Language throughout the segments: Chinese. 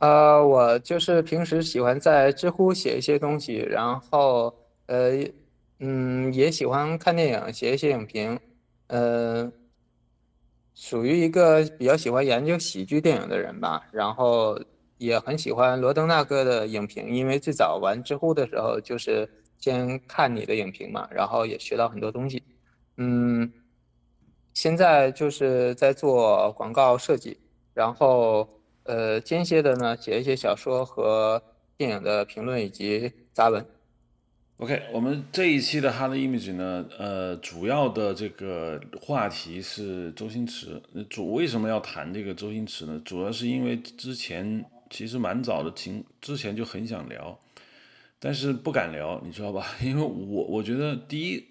呃，我就是平时喜欢在知乎写一些东西，然后呃，嗯，也喜欢看电影，写一些影评，呃，属于一个比较喜欢研究喜剧电影的人吧。然后也很喜欢罗登大哥的影评，因为最早玩知乎的时候就是先看你的影评嘛，然后也学到很多东西。嗯，现在就是在做广告设计，然后。呃，间歇的呢，写一些小说和电影的评论以及杂文。OK，我们这一期的 Hard Image 呢，呃，主要的这个话题是周星驰。主为什么要谈这个周星驰呢？主要是因为之前其实蛮早的情，之前就很想聊，但是不敢聊，你知道吧？因为我我觉得第一，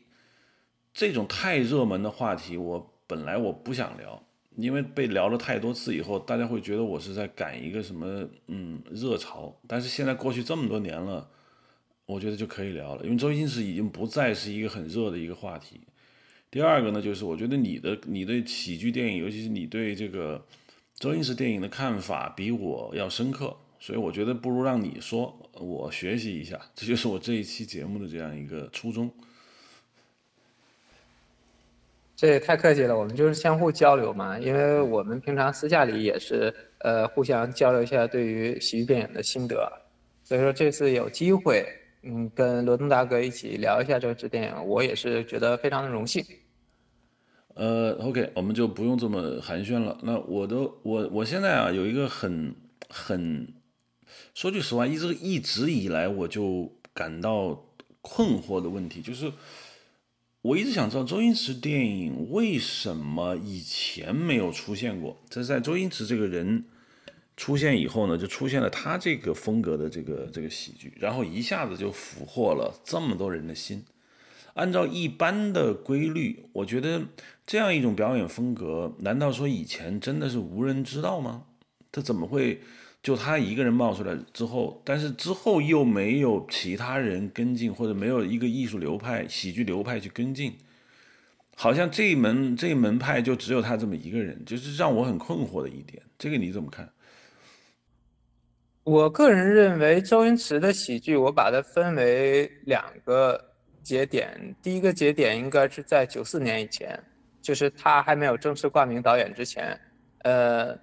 这种太热门的话题，我本来我不想聊。因为被聊了太多次以后，大家会觉得我是在赶一个什么嗯热潮。但是现在过去这么多年了，我觉得就可以聊了。因为周星驰已经不再是一个很热的一个话题。第二个呢，就是我觉得你的你对喜剧电影，尤其是你对这个周星驰电影的看法比我要深刻，所以我觉得不如让你说，我学习一下。这就是我这一期节目的这样一个初衷。这也太客气了，我们就是相互交流嘛，因为我们平常私下里也是呃互相交流一下对于喜剧电影的心得，所以说这次有机会，嗯，跟罗东大哥一起聊一下这支电影，我也是觉得非常的荣幸。呃，OK，我们就不用这么寒暄了。那我都我我现在啊有一个很很说句实话，一直一直以来我就感到困惑的问题就是。我一直想知道周星驰电影为什么以前没有出现过。这是在周星驰这个人出现以后呢，就出现了他这个风格的这个这个喜剧，然后一下子就俘获了这么多人的心。按照一般的规律，我觉得这样一种表演风格，难道说以前真的是无人知道吗？他怎么会？就他一个人冒出来之后，但是之后又没有其他人跟进，或者没有一个艺术流派、喜剧流派去跟进，好像这一门这一门派就只有他这么一个人，就是让我很困惑的一点。这个你怎么看？我个人认为，周星驰的喜剧，我把它分为两个节点。第一个节点应该是在九四年以前，就是他还没有正式挂名导演之前，呃。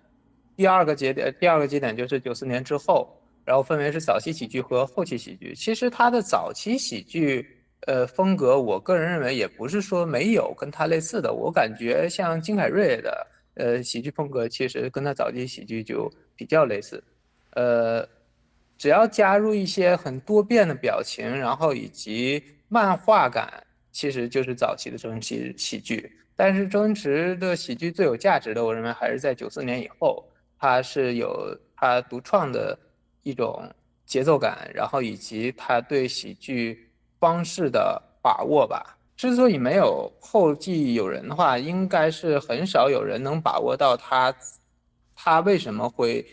第二个节点，第二个节点就是九四年之后，然后分为是早期喜剧和后期喜剧。其实他的早期喜剧，呃，风格，我个人认为也不是说没有跟他类似的。我感觉像金凯瑞的，呃，喜剧风格其实跟他早期喜剧就比较类似。呃，只要加入一些很多变的表情，然后以及漫画感，其实就是早期的周星驰喜剧。但是周星驰的喜剧最有价值的，我认为还是在九四年以后。他是有他独创的一种节奏感，然后以及他对喜剧方式的把握吧。之所以没有后继有人的话，应该是很少有人能把握到他，他为什么会，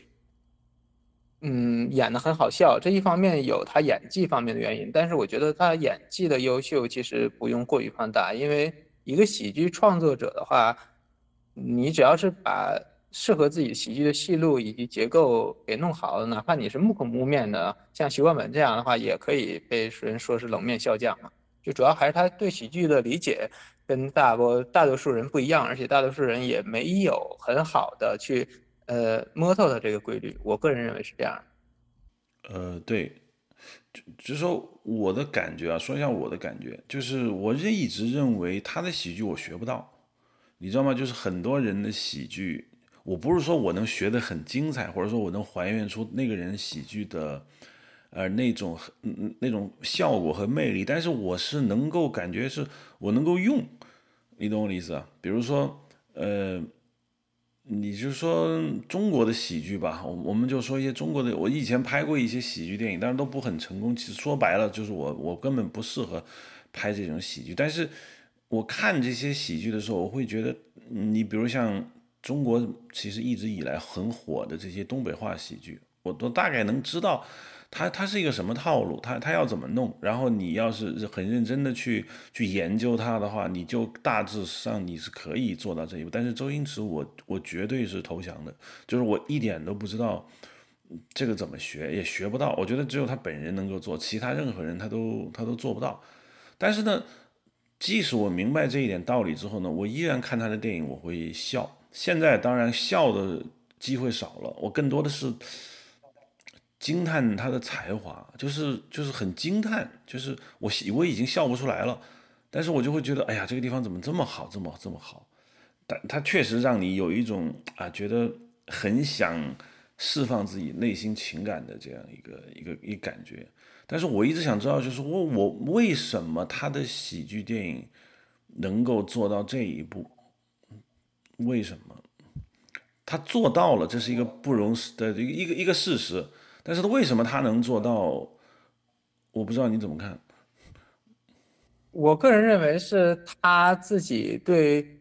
嗯，演的很好笑。这一方面有他演技方面的原因，但是我觉得他演技的优秀其实不用过于放大，因为一个喜剧创作者的话，你只要是把。适合自己喜剧的戏路以及结构给弄好了，哪怕你是木口木面的，像徐冠本这样的话，也可以被人说是冷面笑匠嘛。就主要还是他对喜剧的理解跟大多大多数人不一样，而且大多数人也没有很好的去呃摸透他这个规律。我个人认为是这样。呃，对，就就是说我的感觉啊，说一下我的感觉，就是我一直认为他的喜剧我学不到，你知道吗？就是很多人的喜剧。我不是说我能学得很精彩，或者说我能还原出那个人喜剧的，呃，那种那种效果和魅力，但是我是能够感觉是我能够用，你懂我的意思啊？比如说，呃，你就说中国的喜剧吧，我我们就说一些中国的，我以前拍过一些喜剧电影，但是都不很成功。其实说白了，就是我我根本不适合拍这种喜剧。但是我看这些喜剧的时候，我会觉得，你比如像。中国其实一直以来很火的这些东北话喜剧，我都大概能知道，它它是一个什么套路，它它要怎么弄。然后你要是很认真的去去研究它的话，你就大致上你是可以做到这一步。但是周星驰，我我绝对是投降的，就是我一点都不知道这个怎么学也学不到。我觉得只有他本人能够做，其他任何人他都他都做不到。但是呢，即使我明白这一点道理之后呢，我依然看他的电影我会笑。现在当然笑的机会少了，我更多的是惊叹他的才华，就是就是很惊叹，就是我我已经笑不出来了，但是我就会觉得，哎呀，这个地方怎么这么好，这么这么好。但他确实让你有一种啊，觉得很想释放自己内心情感的这样一个一个一感觉。但是我一直想知道，就是我我为什么他的喜剧电影能够做到这一步？为什么他做到了？这是一个不容的一个一个一个事实。但是他为什么他能做到？我不知道你怎么看。我个人认为是他自己对。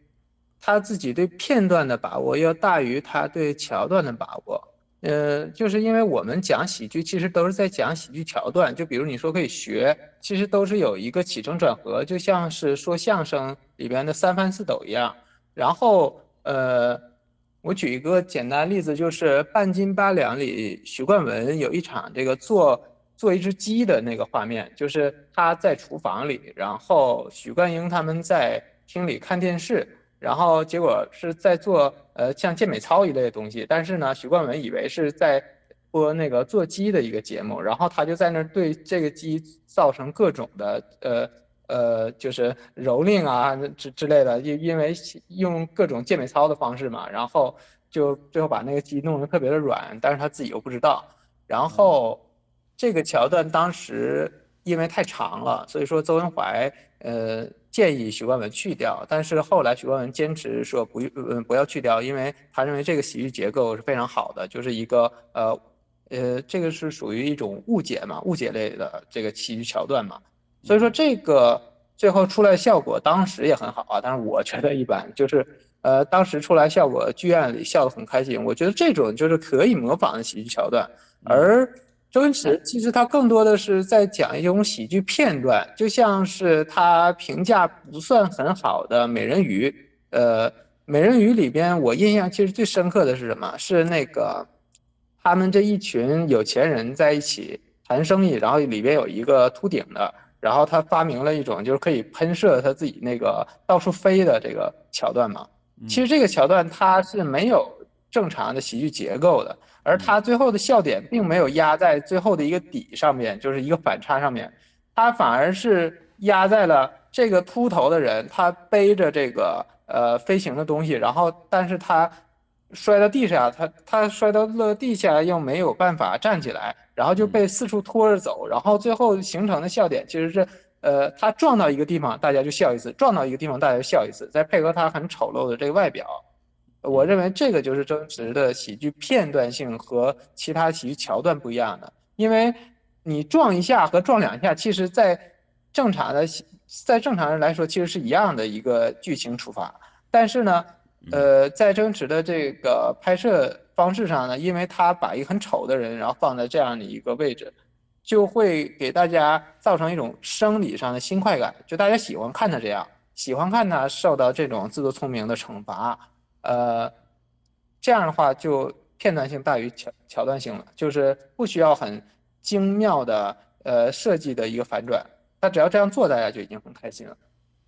他自己对片段的把握要大于他对桥段的把握，呃，就是因为我们讲喜剧，其实都是在讲喜剧桥段。就比如你说可以学，其实都是有一个起承转合，就像是说相声里边的三番四抖一样。然后，呃，我举一个简单例子，就是《半斤八两》里许冠文有一场这个做做一只鸡的那个画面，就是他在厨房里，然后许冠英他们在厅里看电视。然后结果是在做呃像健美操一类的东西，但是呢，许冠文以为是在播那个做鸡的一个节目，然后他就在那儿对这个鸡造成各种的呃呃就是蹂躏啊之之类的，因因为用各种健美操的方式嘛，然后就最后把那个鸡弄得特别的软，但是他自己又不知道。然后这个桥段当时因为太长了，所以说邹文怀呃。建议许冠文去掉，但是后来许冠文坚持说不，嗯，不要去掉，因为他认为这个喜剧结构是非常好的，就是一个呃，呃，这个是属于一种误解嘛，误解类的这个喜剧桥段嘛，所以说这个最后出来效果当时也很好啊，但是我觉得一般，就是呃，当时出来效果剧院里笑得很开心，我觉得这种就是可以模仿的喜剧桥段，而。周星驰其实他更多的是在讲一种喜剧片段，就像是他评价不算很好的《美人鱼》。呃，《美人鱼》里边我印象其实最深刻的是什么？是那个他们这一群有钱人在一起谈生意，然后里边有一个秃顶的，然后他发明了一种就是可以喷射他自己那个到处飞的这个桥段嘛。其实这个桥段它是没有正常的喜剧结构的。而它最后的笑点并没有压在最后的一个底上面，就是一个反差上面，它反而是压在了这个秃头的人，他背着这个呃飞行的东西，然后但是他摔到地上，他他摔到了地下又没有办法站起来，然后就被四处拖着走，然后最后形成的笑点其实是，呃，他撞到一个地方大家就笑一次，撞到一个地方大家就笑一次，再配合他很丑陋的这个外表。我认为这个就是真实的喜剧片段性和其他喜剧桥段不一样的，因为你撞一下和撞两下，其实在正常的在正常人来说其实是一样的一个剧情出发，但是呢，呃，在争执的这个拍摄方式上呢，因为他把一个很丑的人然后放在这样的一个位置，就会给大家造成一种生理上的新快感，就大家喜欢看他这样，喜欢看他受到这种自作聪明的惩罚。呃，这样的话就片段性大于桥桥段性了，就是不需要很精妙的呃设计的一个反转，他只要这样做，大家就已经很开心了。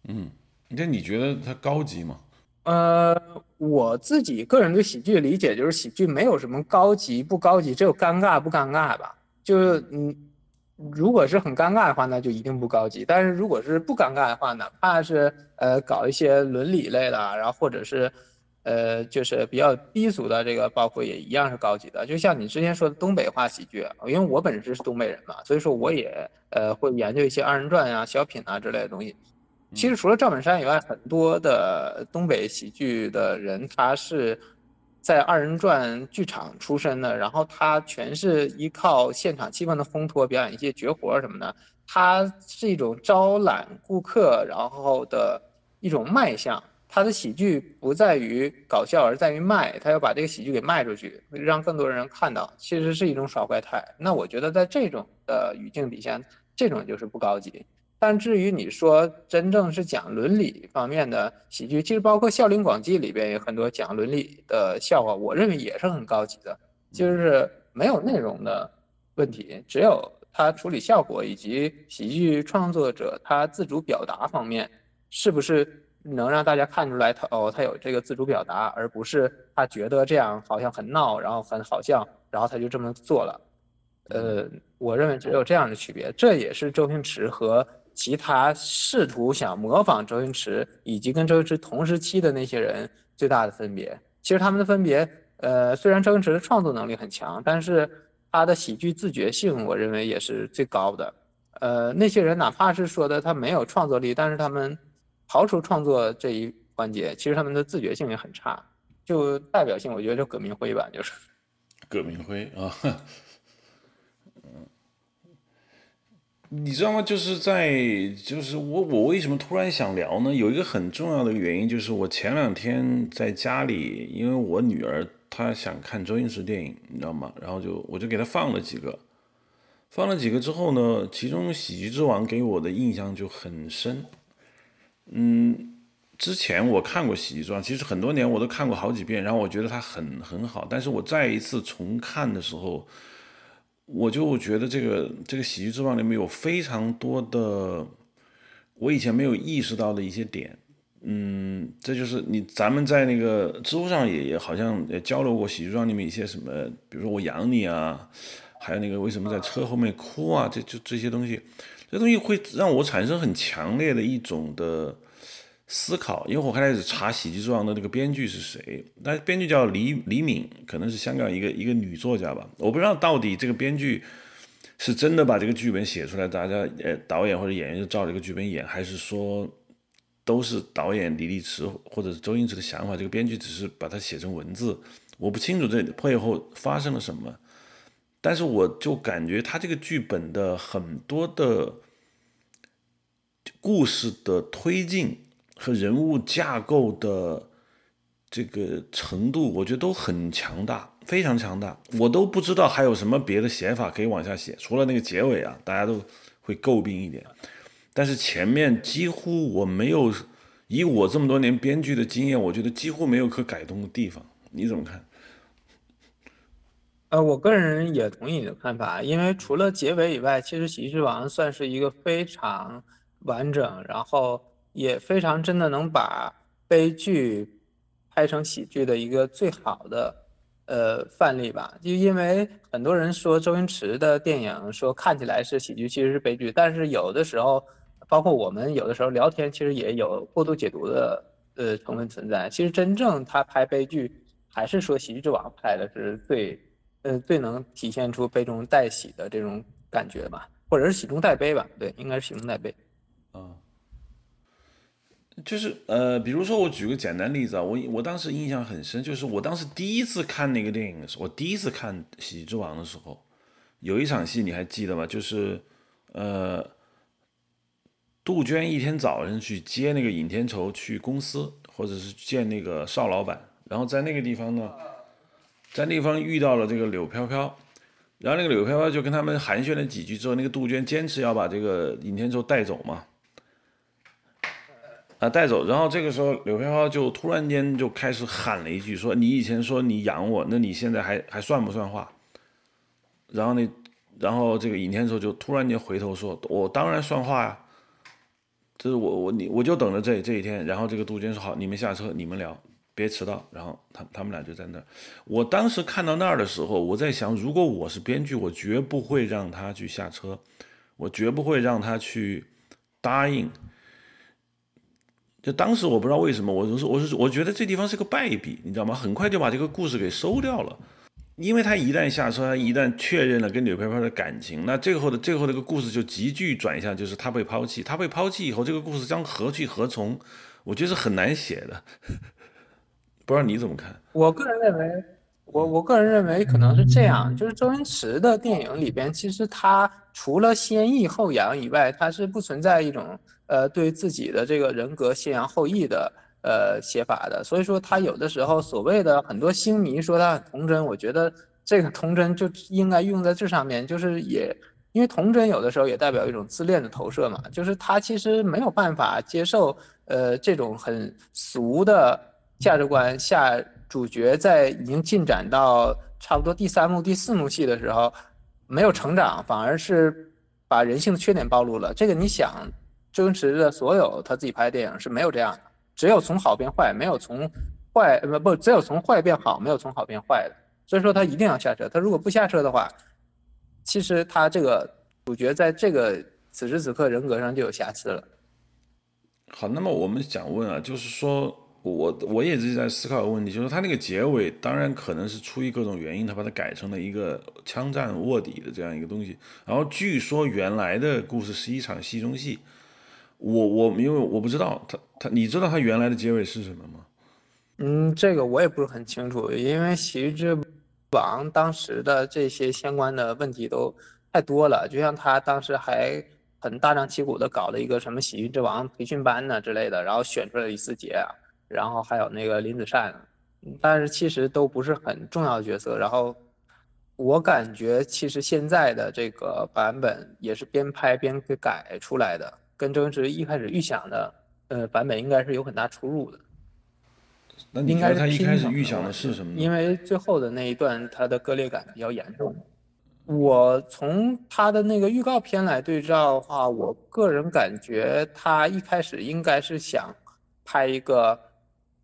嗯，那你觉得它高级吗？呃，我自己个人对喜剧的理解就是喜剧没有什么高级不高级，只有尴尬不尴尬吧。就是嗯，如果是很尴尬的话，那就一定不高级；但是如果是不尴尬的话，哪怕是呃搞一些伦理类的，然后或者是。呃，就是比较低俗的这个，包括也一样是高级的。就像你之前说的东北话喜剧，因为我本身是东北人嘛，所以说我也呃会研究一些二人转呀、小品啊之类的东西。其实除了赵本山以外，很多的东北喜剧的人，他是在二人转剧场出身的，然后他全是依靠现场气氛的烘托，表演一些绝活什么的。他是一种招揽顾客，然后的一种卖相。他的喜剧不在于搞笑，而在于卖。他要把这个喜剧给卖出去，让更多人看到，其实是一种耍怪态。那我觉得在这种的语境底下，这种就是不高级。但至于你说真正是讲伦理方面的喜剧，其实包括《笑林广记》里边有很多讲伦理的笑话，我认为也是很高级的。就是没有内容的问题，只有他处理效果以及喜剧创作者他自主表达方面，是不是能让大家看出来他哦，他有这个自主表达，而不是他觉得这样好像很闹，然后很好笑，然后他就这么做了。呃，我认为只有这样的区别，这也是周星驰和其他试图想模仿周星驰以及跟周星驰同时期的那些人最大的分别。其实他们的分别，呃，虽然周星驰的创作能力很强，但是他的喜剧自觉性，我认为也是最高的。呃，那些人哪怕是说的他没有创作力，但是他们刨除创作这一环节，其实他们的自觉性也很差。就代表性，我觉得就葛明辉吧，就是。葛明辉啊。你知道吗？就是在就是我我为什么突然想聊呢？有一个很重要的原因，就是我前两天在家里，因为我女儿她想看周星驰电影，你知道吗？然后就我就给她放了几个，放了几个之后呢，其中《喜剧之王》给我的印象就很深。嗯，之前我看过《喜剧之王》，其实很多年我都看过好几遍，然后我觉得它很很好，但是我再一次重看的时候。我就觉得这个这个喜剧之王里面有非常多的我以前没有意识到的一些点，嗯，这就是你咱们在那个知乎上也也好像也交流过喜剧之王里面一些什么，比如说我养你啊，还有那个为什么在车后面哭啊，这就这些东西，这东西会让我产生很强烈的一种的。思考，因为我开始查《喜剧之王》的那个编剧是谁，那编剧叫李李敏，可能是香港一个一个女作家吧。我不知道到底这个编剧是真的把这个剧本写出来，大家呃导演或者演员就照这个剧本演，还是说都是导演李立池或者是周星驰的想法？这个编剧只是把它写成文字，我不清楚这背后发生了什么。但是我就感觉他这个剧本的很多的故事的推进。和人物架构的这个程度，我觉得都很强大，非常强大。我都不知道还有什么别的写法可以往下写，除了那个结尾啊，大家都会诟病一点。但是前面几乎我没有，以我这么多年编剧的经验，我觉得几乎没有可改动的地方。你怎么看？呃，我个人也同意你的看法，因为除了结尾以外，其实《喜剧之王》算是一个非常完整，然后。也非常真的能把悲剧拍成喜剧的一个最好的呃范例吧。就因为很多人说周星驰的电影说看起来是喜剧，其实是悲剧。但是有的时候，包括我们有的时候聊天，其实也有过度解读的呃成分存在。其实真正他拍悲剧，还是说《喜剧之王》拍的是最呃最能体现出悲中带喜的这种感觉吧，或者是喜中带悲吧？对，应该是喜中带悲。嗯。就是呃，比如说我举个简单例子啊，我我当时印象很深，就是我当时第一次看那个电影的时候，我第一次看《喜剧之王》的时候，有一场戏你还记得吗？就是呃，杜鹃一天早上去接那个尹天仇去公司，或者是见那个邵老板，然后在那个地方呢，在那地方遇到了这个柳飘飘，然后那个柳飘飘就跟他们寒暄了几句之后，那个杜鹃坚持要把这个尹天仇带走嘛。啊，带走，然后这个时候柳飘飘就突然间就开始喊了一句，说：“你以前说你养我，那你现在还还算不算话？”然后那，然后这个尹天仇就突然间回头说：“我当然算话呀，这是我我你我就等着这这一天。”然后这个杜鹃说：“好，你们下车，你们聊，别迟到。”然后他他们俩就在那儿。我当时看到那儿的时候，我在想，如果我是编剧，我绝不会让他去下车，我绝不会让他去答应。就当时我不知道为什么，我就是我是我觉得这地方是个败笔，你知道吗？很快就把这个故事给收掉了，因为他一旦下车，他一旦确认了跟柳飘飘的感情，那最后的最后这个故事就急剧转向，就是他被抛弃，他被抛弃以后，这个故事将何去何从？我觉得是很难写的，不知道你怎么看？我个人认为，我我个人认为可能是这样，就是周星驰的电影里边，其实他除了先抑后扬以外，他是不存在一种。呃，对自己的这个人格先扬后抑的呃写法的，所以说他有的时候所谓的很多星迷说他很童真，我觉得这个童真就应该用在这上面，就是也因为童真有的时候也代表一种自恋的投射嘛，就是他其实没有办法接受呃这种很俗的价值观下，主角在已经进展到差不多第三幕、第四幕戏的时候，没有成长，反而是把人性的缺点暴露了。这个你想，周星驰的所有他自己拍的电影是没有这样的，只有从好变坏，没有从坏不不，只有从坏变好，没有从好变坏的。所以说他一定要下车，他如果不下车的话，其实他这个主角在这个此时此刻人格上就有瑕疵了。好，那么我们想问啊，就是说。我我也是在思考一个问题，就是他那个结尾，当然可能是出于各种原因，他把它改成了一个枪战卧底的这样一个东西。然后据说原来的故事是一场戏中戏，我我因为我不知道他他，你知道他原来的结尾是什么吗？嗯，这个我也不是很清楚，因为《喜剧之王》当时的这些相关的问题都太多了，就像他当时还很大张旗鼓的搞了一个什么喜剧之王培训班呢之类的，然后选出来李思杰。然后还有那个林子善，但是其实都不是很重要的角色。然后我感觉其实现在的这个版本也是边拍边给改出来的，跟周星驰一开始预想的呃版本应该是有很大出入的。那你觉得他一开始预想的是什么？因为最后的那一段他的割裂感比较严重。我从他的那个预告片来对照的话，我个人感觉他一开始应该是想拍一个。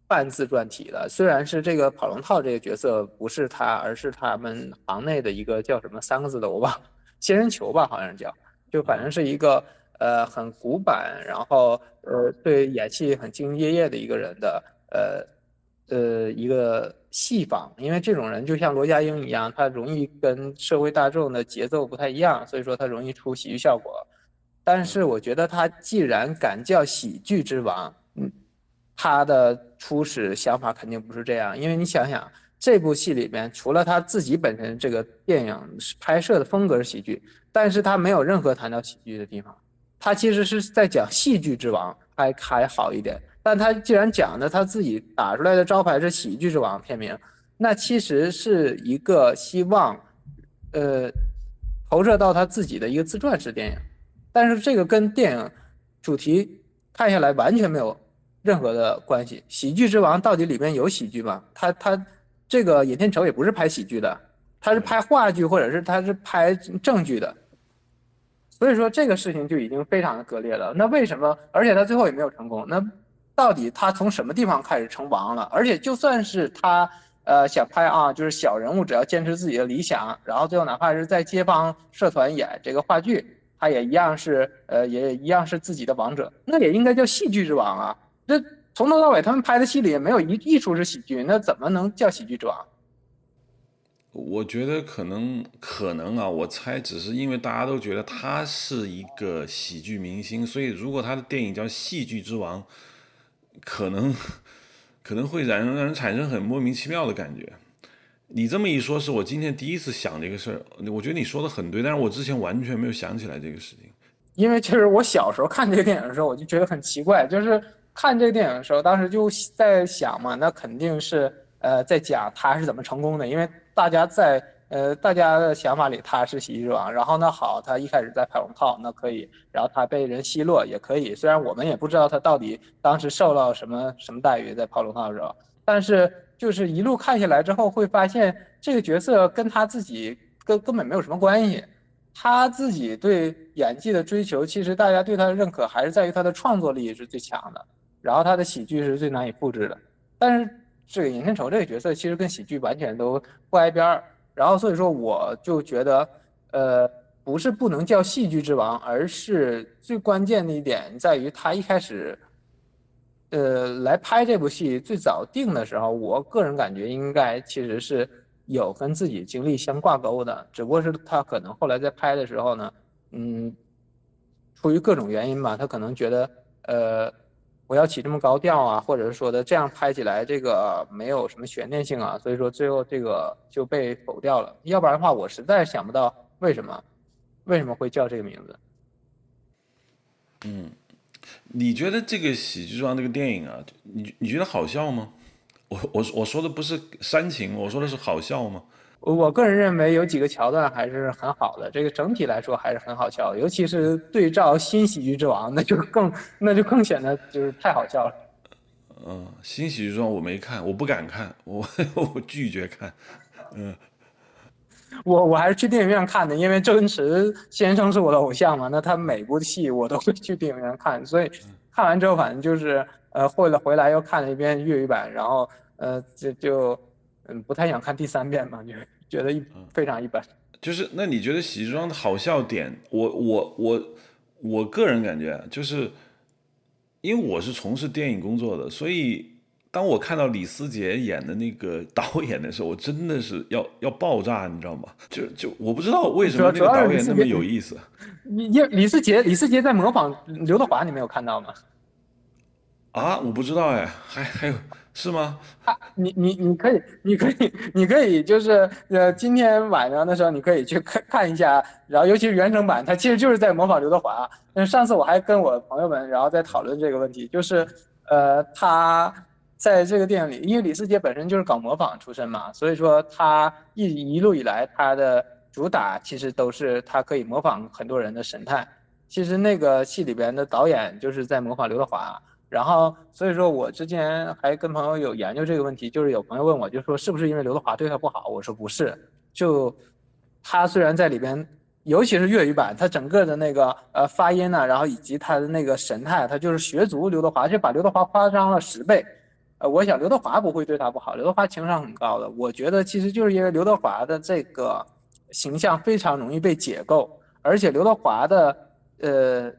半自传体的，虽然是这个跑龙套这个角色不是他，而是他们行内的一个叫什么三个字的，我忘了，仙人球吧，好像叫，就反正是一个呃很古板，然后呃对演戏很兢兢业业的一个人的呃呃一个戏仿，因为这种人就像罗家英一样，他容易跟社会大众的节奏不太一样，所以说他容易出喜剧效果。但是我觉得他既然敢叫喜剧之王，嗯。他的初始想法肯定不是这样，因为你想想，这部戏里面除了他自己本身这个电影拍摄的风格是喜剧，但是他没有任何谈到喜剧的地方，他其实是在讲戏剧之王，还还好一点。但他既然讲的他自己打出来的招牌是喜剧之王片名，那其实是一个希望，呃，投射到他自己的一个自传式电影，但是这个跟电影主题看下来完全没有。任何的关系，《喜剧之王》到底里面有喜剧吗？他他这个尹天仇也不是拍喜剧的，他是拍话剧或者是他是拍正剧的，所以说这个事情就已经非常的割裂了。那为什么？而且他最后也没有成功。那到底他从什么地方开始成王了？而且就算是他呃想拍啊，就是小人物只要坚持自己的理想，然后最后哪怕是在街坊社团演这个话剧，他也一样是呃也一样是自己的王者，那也应该叫戏剧之王啊。这从头到尾，他们拍的戏里也没有一一出是喜剧，那怎么能叫喜剧之王？我觉得可能可能啊，我猜只是因为大家都觉得他是一个喜剧明星，所以如果他的电影叫戏剧之王，可能可能会让让人产生很莫名其妙的感觉。你这么一说，是我今天第一次想这个事儿。我觉得你说的很对，但是我之前完全没有想起来这个事情。因为其实我小时候看这个电影的时候，我就觉得很奇怪，就是。看这个电影的时候，当时就在想嘛，那肯定是呃在讲他是怎么成功的，因为大家在呃大家的想法里他是喜剧之王，然后呢好，他一开始在拍龙套那可以，然后他被人奚落也可以，虽然我们也不知道他到底当时受到什么什么待遇在拍龙套的时候，但是就是一路看下来之后会发现这个角色跟他自己根根本没有什么关系。他自己对演技的追求，其实大家对他的认可还是在于他的创作力是最强的，然后他的喜剧是最难以复制的。但是这个尹天仇这个角色其实跟喜剧完全都不挨边儿，然后所以说我就觉得，呃，不是不能叫戏剧之王，而是最关键的一点在于他一开始，呃，来拍这部戏最早定的时候，我个人感觉应该其实是。有跟自己经历相挂钩的，只不过是他可能后来在拍的时候呢，嗯，出于各种原因吧，他可能觉得，呃，我要起这么高调啊，或者是说的这样拍起来这个没有什么悬念性啊，所以说最后这个就被否掉了。要不然的话，我实在想不到为什么，为什么会叫这个名字。嗯，你觉得这个喜剧装这个电影啊，你你觉得好笑吗？我我我说的不是煽情，我说的是好笑吗？我个人认为有几个桥段还是很好的，这个整体来说还是很好笑，尤其是对照《新喜剧之王》，那就更那就更显得就是太好笑了。嗯，《新喜剧之王》我没看，我不敢看，我 我拒绝看。嗯，我我还是去电影院看的，因为周星驰先生是我的偶像嘛，那他每部戏我都会去电影院看，所以看完之后反正就是呃，会了回来又看了一遍粤语版，然后呃就就嗯不太想看第三遍嘛，就觉得一非常一般。就是那你觉得喜剧中的好笑点，我我我我个人感觉就是，因为我是从事电影工作的，所以。当我看到李思杰演的那个导演的时候，我真的是要要爆炸，你知道吗？就就我不知道为什么那个导演那么有意思。你你李思杰李思杰在模仿刘德华，你没有看到吗？啊，我不知道哎，还还有是吗？啊，你你你可以你可以你可以就是呃，今天晚上的时候你可以去看看一下，然后尤其是原声版，他其实就是在模仿刘德华。嗯，上次我还跟我朋友们然后在讨论这个问题，就是呃他。在这个电影里，因为李思杰本身就是搞模仿出身嘛，所以说他一一路以来他的主打其实都是他可以模仿很多人的神态。其实那个戏里边的导演就是在模仿刘德华，然后所以说我之前还跟朋友有研究这个问题，就是有朋友问我，就说是不是因为刘德华对他不好？我说不是，就他虽然在里边，尤其是粤语版，他整个的那个呃发音呢，然后以及他的那个神态，他就是学足刘德华，就把刘德华夸张了十倍。呃，我想刘德华不会对他不好，刘德华情商很高的。我觉得其实就是因为刘德华的这个形象非常容易被解构，而且刘德华的呃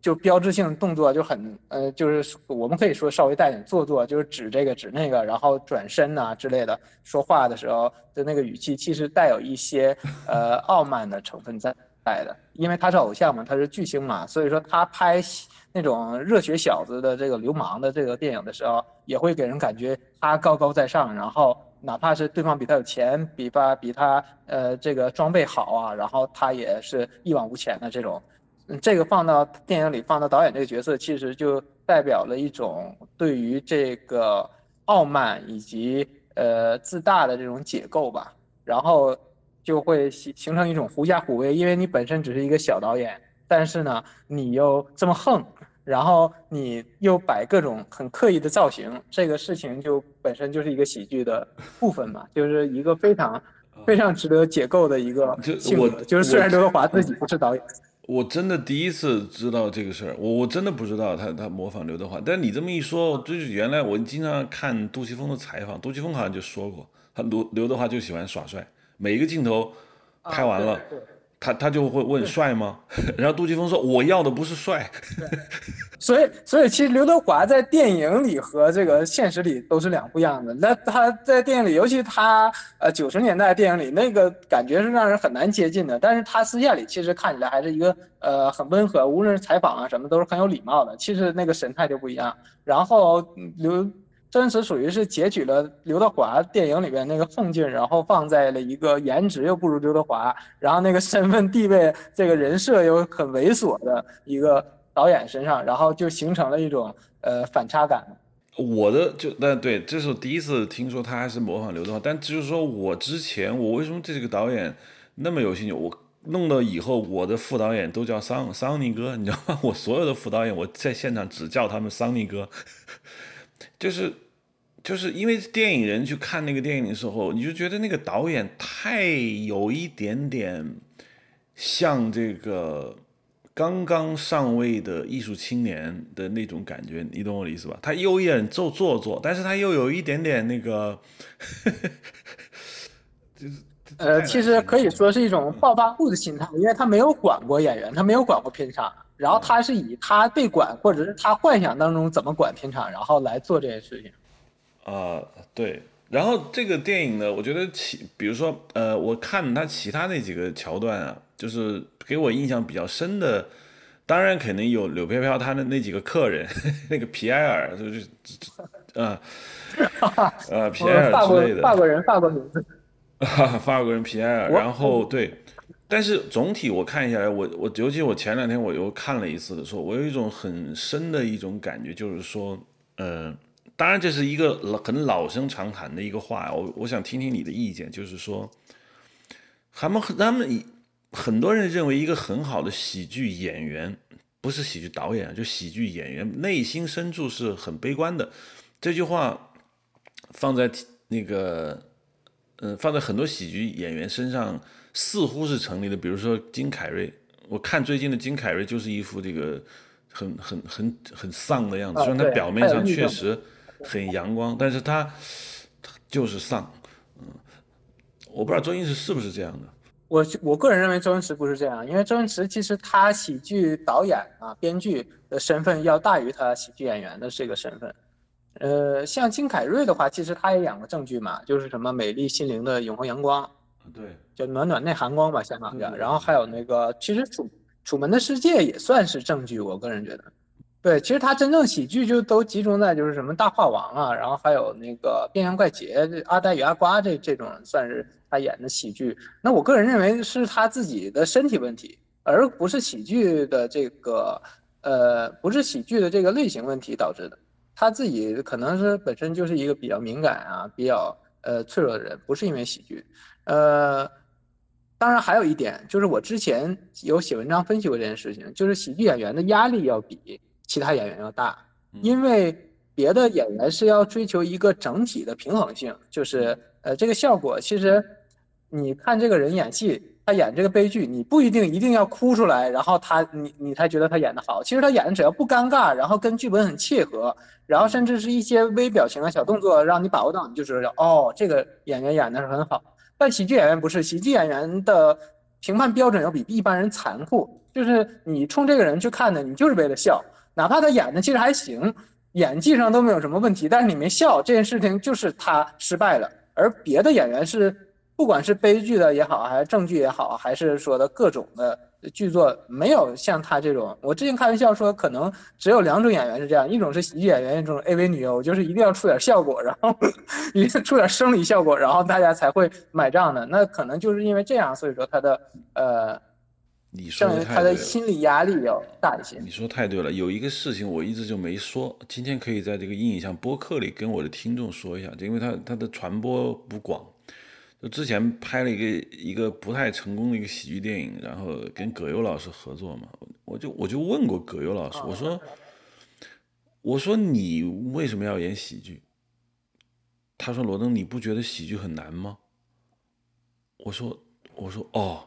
就标志性动作就很呃就是我们可以说稍微带点做作，就是指这个指那个，然后转身呐之类的，说话的时候的那个语气其实带有一些呃傲慢的成分在在的，因为他是偶像嘛，他是巨星嘛，所以说他拍。那种热血小子的这个流氓的这个电影的时候，也会给人感觉他高高在上，然后哪怕是对方比他有钱，比他比他呃这个装备好啊，然后他也是一往无前的这种。嗯，这个放到电影里，放到导演这个角色，其实就代表了一种对于这个傲慢以及呃自大的这种解构吧，然后就会形形成一种狐假虎威，因为你本身只是一个小导演。但是呢，你又这么横，然后你又摆各种很刻意的造型，这个事情就本身就是一个喜剧的部分嘛，就是一个非常 非常值得解构的一个性格。就是虽然刘德华自己不是导演，我真的第一次知道这个事儿，我我真的不知道他他模仿刘德华。但你这么一说，就是原来我经常看杜琪峰的采访，杜琪峰好像就说过，他刘刘德华就喜欢耍帅，每一个镜头拍完了。他他就会问帅吗？然后杜琪峰说我要的不是帅。所以所以其实刘德华在电影里和这个现实里都是两不一样的。那他在电影里，尤其他呃九十年代电影里那个感觉是让人很难接近的。但是他私下里其实看起来还是一个呃很温和，无论是采访啊什么都是很有礼貌的。其实那个神态就不一样。然后刘。真实属于是截取了刘德华电影里边那个横劲，然后放在了一个颜值又不如刘德华，然后那个身份地位、这个人设又很猥琐的一个导演身上，然后就形成了一种呃反差感。我的就那对，这是我第一次听说他还是模仿刘德华，但就是说我之前我为什么对这个导演那么有兴趣？我弄到以后我的副导演都叫桑桑尼哥，你知道吗？我所有的副导演我在现场只叫他们桑尼哥。就是，就是因为电影人去看那个电影的时候，你就觉得那个导演太有一点点像这个刚刚上位的艺术青年的那种感觉，你懂我的意思吧？他又有点做做作，但是他又有一点点那个，就 是呃，其实可以说是一种暴发户的心态，因为他没有管过演员，他没有管过片场。然后他是以他被管，或者是他幻想当中怎么管片场，然后来做这件事情。啊，对。然后这个电影呢，我觉得其，比如说，呃，我看他其他那几个桥段啊，就是给我印象比较深的，当然肯定有柳飘飘他的那几个客人，那个皮埃尔，就是，啊，呃，皮埃尔之类的，法国人，法国名字，法国人皮埃尔。然后对。但是总体我看下来，我我尤其我前两天我又看了一次的时候，我有一种很深的一种感觉，就是说，呃，当然这是一个很老生常谈的一个话，我我想听听你的意见，就是说，他们他们很多人认为一个很好的喜剧演员，不是喜剧导演，就喜剧演员内心深处是很悲观的。这句话放在那个呃，放在很多喜剧演员身上似乎是成立的。比如说金凯瑞，我看最近的金凯瑞就是一副这个很很很很丧的样子，虽然他表面上确实很阳光，但是他他就是丧。嗯，我不知道周星驰是不是这样的。我我个人认为周星驰不是这样，因为周星驰其实他喜剧导演啊、编剧的身份要大于他喜剧演员的这个身份。呃，像金凯瑞的话，其实他也演过正剧嘛，就是什么《美丽心灵的永恒阳光》，对，叫暖暖内含光吧，香港叫。然后还有那个，其实《楚楚门的世界》也算是正剧，我个人觉得。对，其实他真正喜剧就都集中在就是什么大话王啊，然后还有那个边缘怪杰、阿呆与阿瓜这这种算是他演的喜剧。那我个人认为是他自己的身体问题，而不是喜剧的这个呃，不是喜剧的这个类型问题导致的。他自己可能是本身就是一个比较敏感啊、比较呃脆弱的人，不是因为喜剧。呃，当然还有一点就是我之前有写文章分析过这件事情，就是喜剧演员的压力要比。其他演员要大，因为别的演员是要追求一个整体的平衡性，就是呃这个效果。其实你看这个人演戏，他演这个悲剧，你不一定一定要哭出来，然后他你你才觉得他演得好。其实他演的只要不尴尬，然后跟剧本很契合，然后甚至是一些微表情的小动作让你把握到，你就知道哦这个演员演的是很好。但喜剧演员不是，喜剧演员的评判标准要比一般人残酷，就是你冲这个人去看的，你就是为了笑。哪怕他演的其实还行，演技上都没有什么问题，但是你没笑，这件事情就是他失败了。而别的演员是，不管是悲剧的也好，还是正剧也好，还是说的各种的剧作，没有像他这种。我之前开玩笑说，可能只有两种演员是这样，一种是喜剧演员，一种 AV 女优，就是一定要出点效果，然后一定出点生理效果，然后大家才会买账的。那可能就是因为这样，所以说他的呃。你说的他的心理压力要大一些。你说太对了，有一个事情我一直就没说，今天可以在这个阴影像播客里跟我的听众说一下，因为他他的传播不广。就之前拍了一个一个不太成功的一个喜剧电影，然后跟葛优老师合作嘛，我就我就问过葛优老师，我说我说你为什么要演喜剧？他说罗登，你不觉得喜剧很难吗？我说我说哦。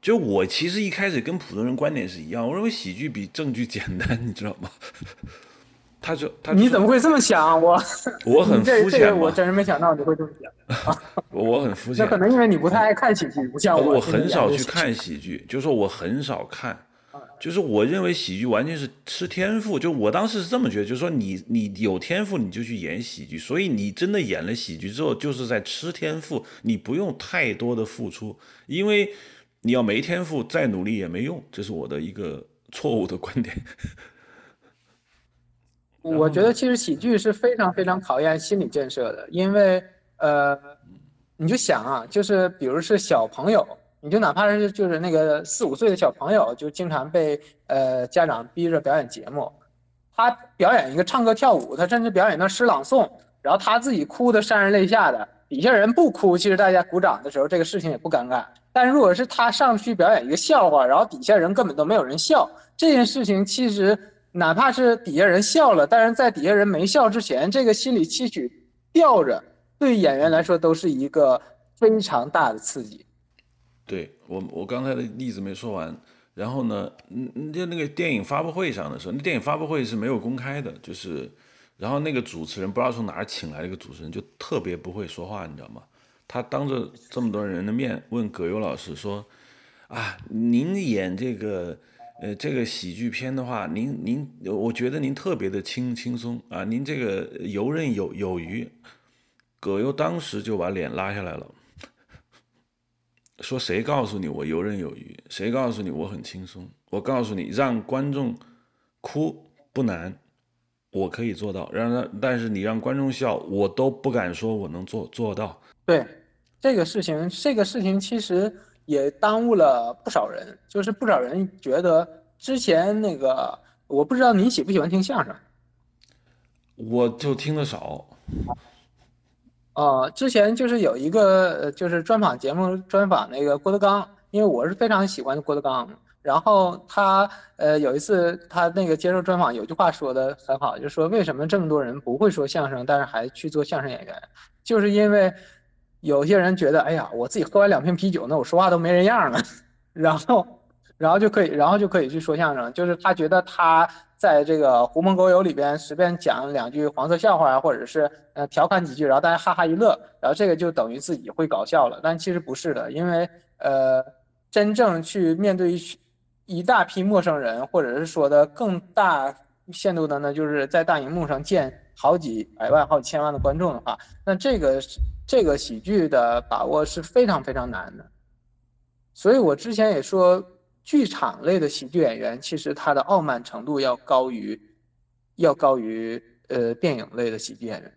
就我其实一开始跟普通人观点是一样，我认为喜剧比正剧简单，你知道吗？他就他你怎么会这么想？我 我很 肤浅我真是没想到你会这么想。我很肤浅。那可能因为你不太爱看喜剧，不像我。我很少去看喜剧，就是说我很少看，就是我认为喜剧完全是吃天赋。就我当时是这么觉得，就是说你你有天赋你就去演喜剧，所以你真的演了喜剧之后就是在吃天赋，你不用太多的付出，因为。你要没天赋，再努力也没用，这是我的一个错误的观点。我觉得其实喜剧是非常非常考验心理建设的，因为呃，你就想啊，就是比如是小朋友，你就哪怕是就是那个四五岁的小朋友，就经常被呃家长逼着表演节目，他表演一个唱歌跳舞，他甚至表演段诗朗诵，然后他自己哭的潸然泪下的，底下人不哭，其实大家鼓掌的时候，这个事情也不尴尬。但如果是他上去表演一个笑话，然后底下人根本都没有人笑，这件事情其实哪怕是底下人笑了，但是在底下人没笑之前，这个心理期许吊着，对演员来说都是一个非常大的刺激。对我，我刚才的例子没说完，然后呢，嗯，就那个电影发布会上的时候，那电影发布会是没有公开的，就是，然后那个主持人不知道从哪儿请来一个主持人，就特别不会说话，你知道吗？他当着这么多人的面问葛优老师说：“啊，您演这个，呃，这个喜剧片的话，您您，我觉得您特别的轻轻松啊，您这个游刃有有余。”葛优当时就把脸拉下来了，说：“谁告诉你我游刃有余？谁告诉你我很轻松？我告诉你，让观众哭不难，我可以做到。让让，但是你让观众笑，我都不敢说我能做做到。”对。这个事情，这个事情其实也耽误了不少人，就是不少人觉得之前那个，我不知道您喜不喜欢听相声，我就听的少。哦，之前就是有一个就是专访节目专访那个郭德纲，因为我是非常喜欢郭德纲，然后他呃有一次他那个接受专访，有句话说的很好，就是说为什么这么多人不会说相声，但是还去做相声演员，就是因为。有些人觉得，哎呀，我自己喝完两瓶啤酒，那我说话都没人样了，然后，然后就可以，然后就可以去说相声。就是他觉得他在这个狐朋狗友里边随便讲两句黄色笑话啊，或者是呃调侃几句，然后大家哈哈一乐，然后这个就等于自己会搞笑了。但其实不是的，因为呃，真正去面对一一大批陌生人，或者是说的更大限度的呢，就是在大荧幕上见好几百万、好几千万的观众的话，那这个。这个喜剧的把握是非常非常难的，所以我之前也说，剧场类的喜剧演员其实他的傲慢程度要高于，要高于呃电影类的喜剧演员。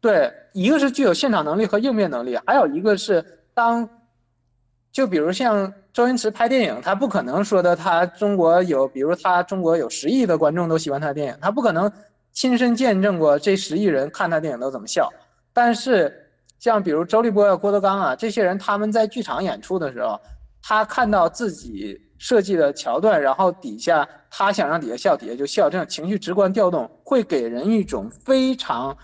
对，一个是具有现场能力和应变能力，还有一个是当，就比如像周星驰拍电影，他不可能说的他中国有，比如他中国有十亿的观众都喜欢他的电影，他不可能亲身见证过这十亿人看他电影都怎么笑，但是。像比如周立波啊、郭德纲啊这些人，他们在剧场演出的时候，他看到自己设计的桥段，然后底下他想让底下笑，底下就笑，这种情绪直观调动，会给人一种非常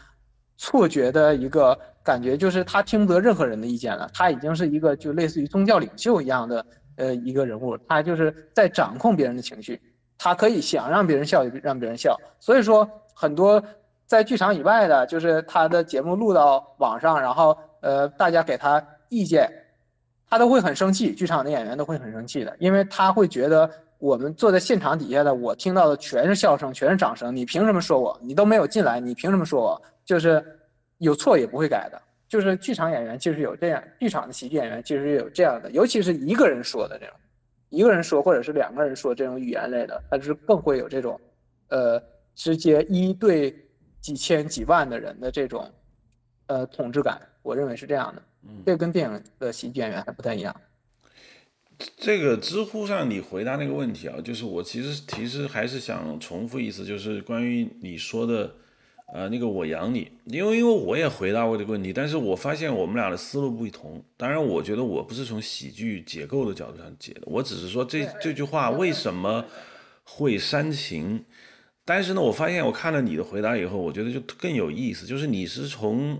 错觉的一个感觉，就是他听不得任何人的意见了，他已经是一个就类似于宗教领袖一样的呃一个人物，他就是在掌控别人的情绪，他可以想让别人笑就让别人笑，所以说很多。在剧场以外的，就是他的节目录到网上，然后呃，大家给他意见，他都会很生气。剧场的演员都会很生气的，因为他会觉得我们坐在现场底下的，我听到的全是笑声，全是掌声。你凭什么说我？你都没有进来，你凭什么说我？就是有错也不会改的。就是剧场演员其实有这样，剧场的喜剧演员其实有这样的，尤其是一个人说的这种，一个人说或者是两个人说这种语言类的，他是更会有这种，呃，直接一对。几千几万的人的这种，呃，统治感，我认为是这样的。嗯，这跟电影的喜剧演员还不太一样。这个知乎上你回答那个问题啊，就是我其实其实还是想重复一次，就是关于你说的，呃，那个我养你，因为因为我也回答过这个问题，但是我发现我们俩的思路不同。当然，我觉得我不是从喜剧结构的角度上解的，我只是说这这句话为什么会煽情。但是呢，我发现我看了你的回答以后，我觉得就更有意思，就是你是从，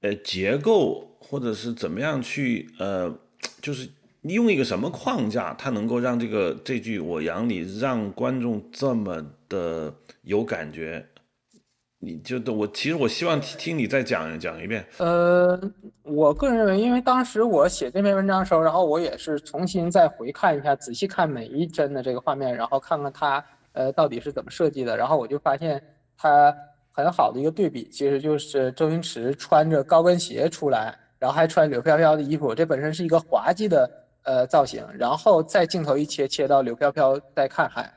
呃，结构或者是怎么样去，呃，就是你用一个什么框架，它能够让这个这句“我养你”让观众这么的有感觉？你就我其实我希望听你再讲讲一遍。呃，我个人认为，因为当时我写这篇文章的时候，然后我也是重新再回看一下，仔细看每一帧的这个画面，然后看看它。呃，到底是怎么设计的？然后我就发现，它很好的一个对比，其实就是周星驰穿着高跟鞋出来，然后还穿柳飘飘的衣服，这本身是一个滑稽的呃造型。然后再镜头一切，切到柳飘飘在看海，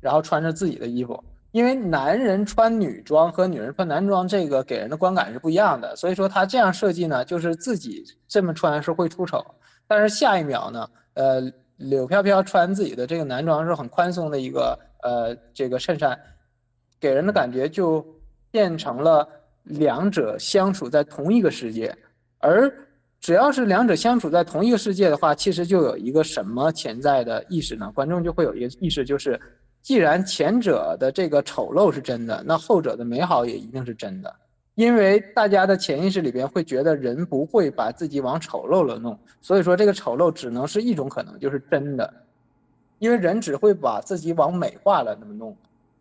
然后穿着自己的衣服。因为男人穿女装和女人穿男装，这个给人的观感是不一样的，所以说他这样设计呢，就是自己这么穿是会出丑，但是下一秒呢，呃，柳飘飘穿自己的这个男装是很宽松的一个。呃，这个衬衫给人的感觉就变成了两者相处在同一个世界，而只要是两者相处在同一个世界的话，其实就有一个什么潜在的意识呢？观众就会有一个意识，就是既然前者的这个丑陋是真的，那后者的美好也一定是真的，因为大家的潜意识里边会觉得人不会把自己往丑陋了弄，所以说这个丑陋只能是一种可能，就是真的。因为人只会把自己往美化了那么弄，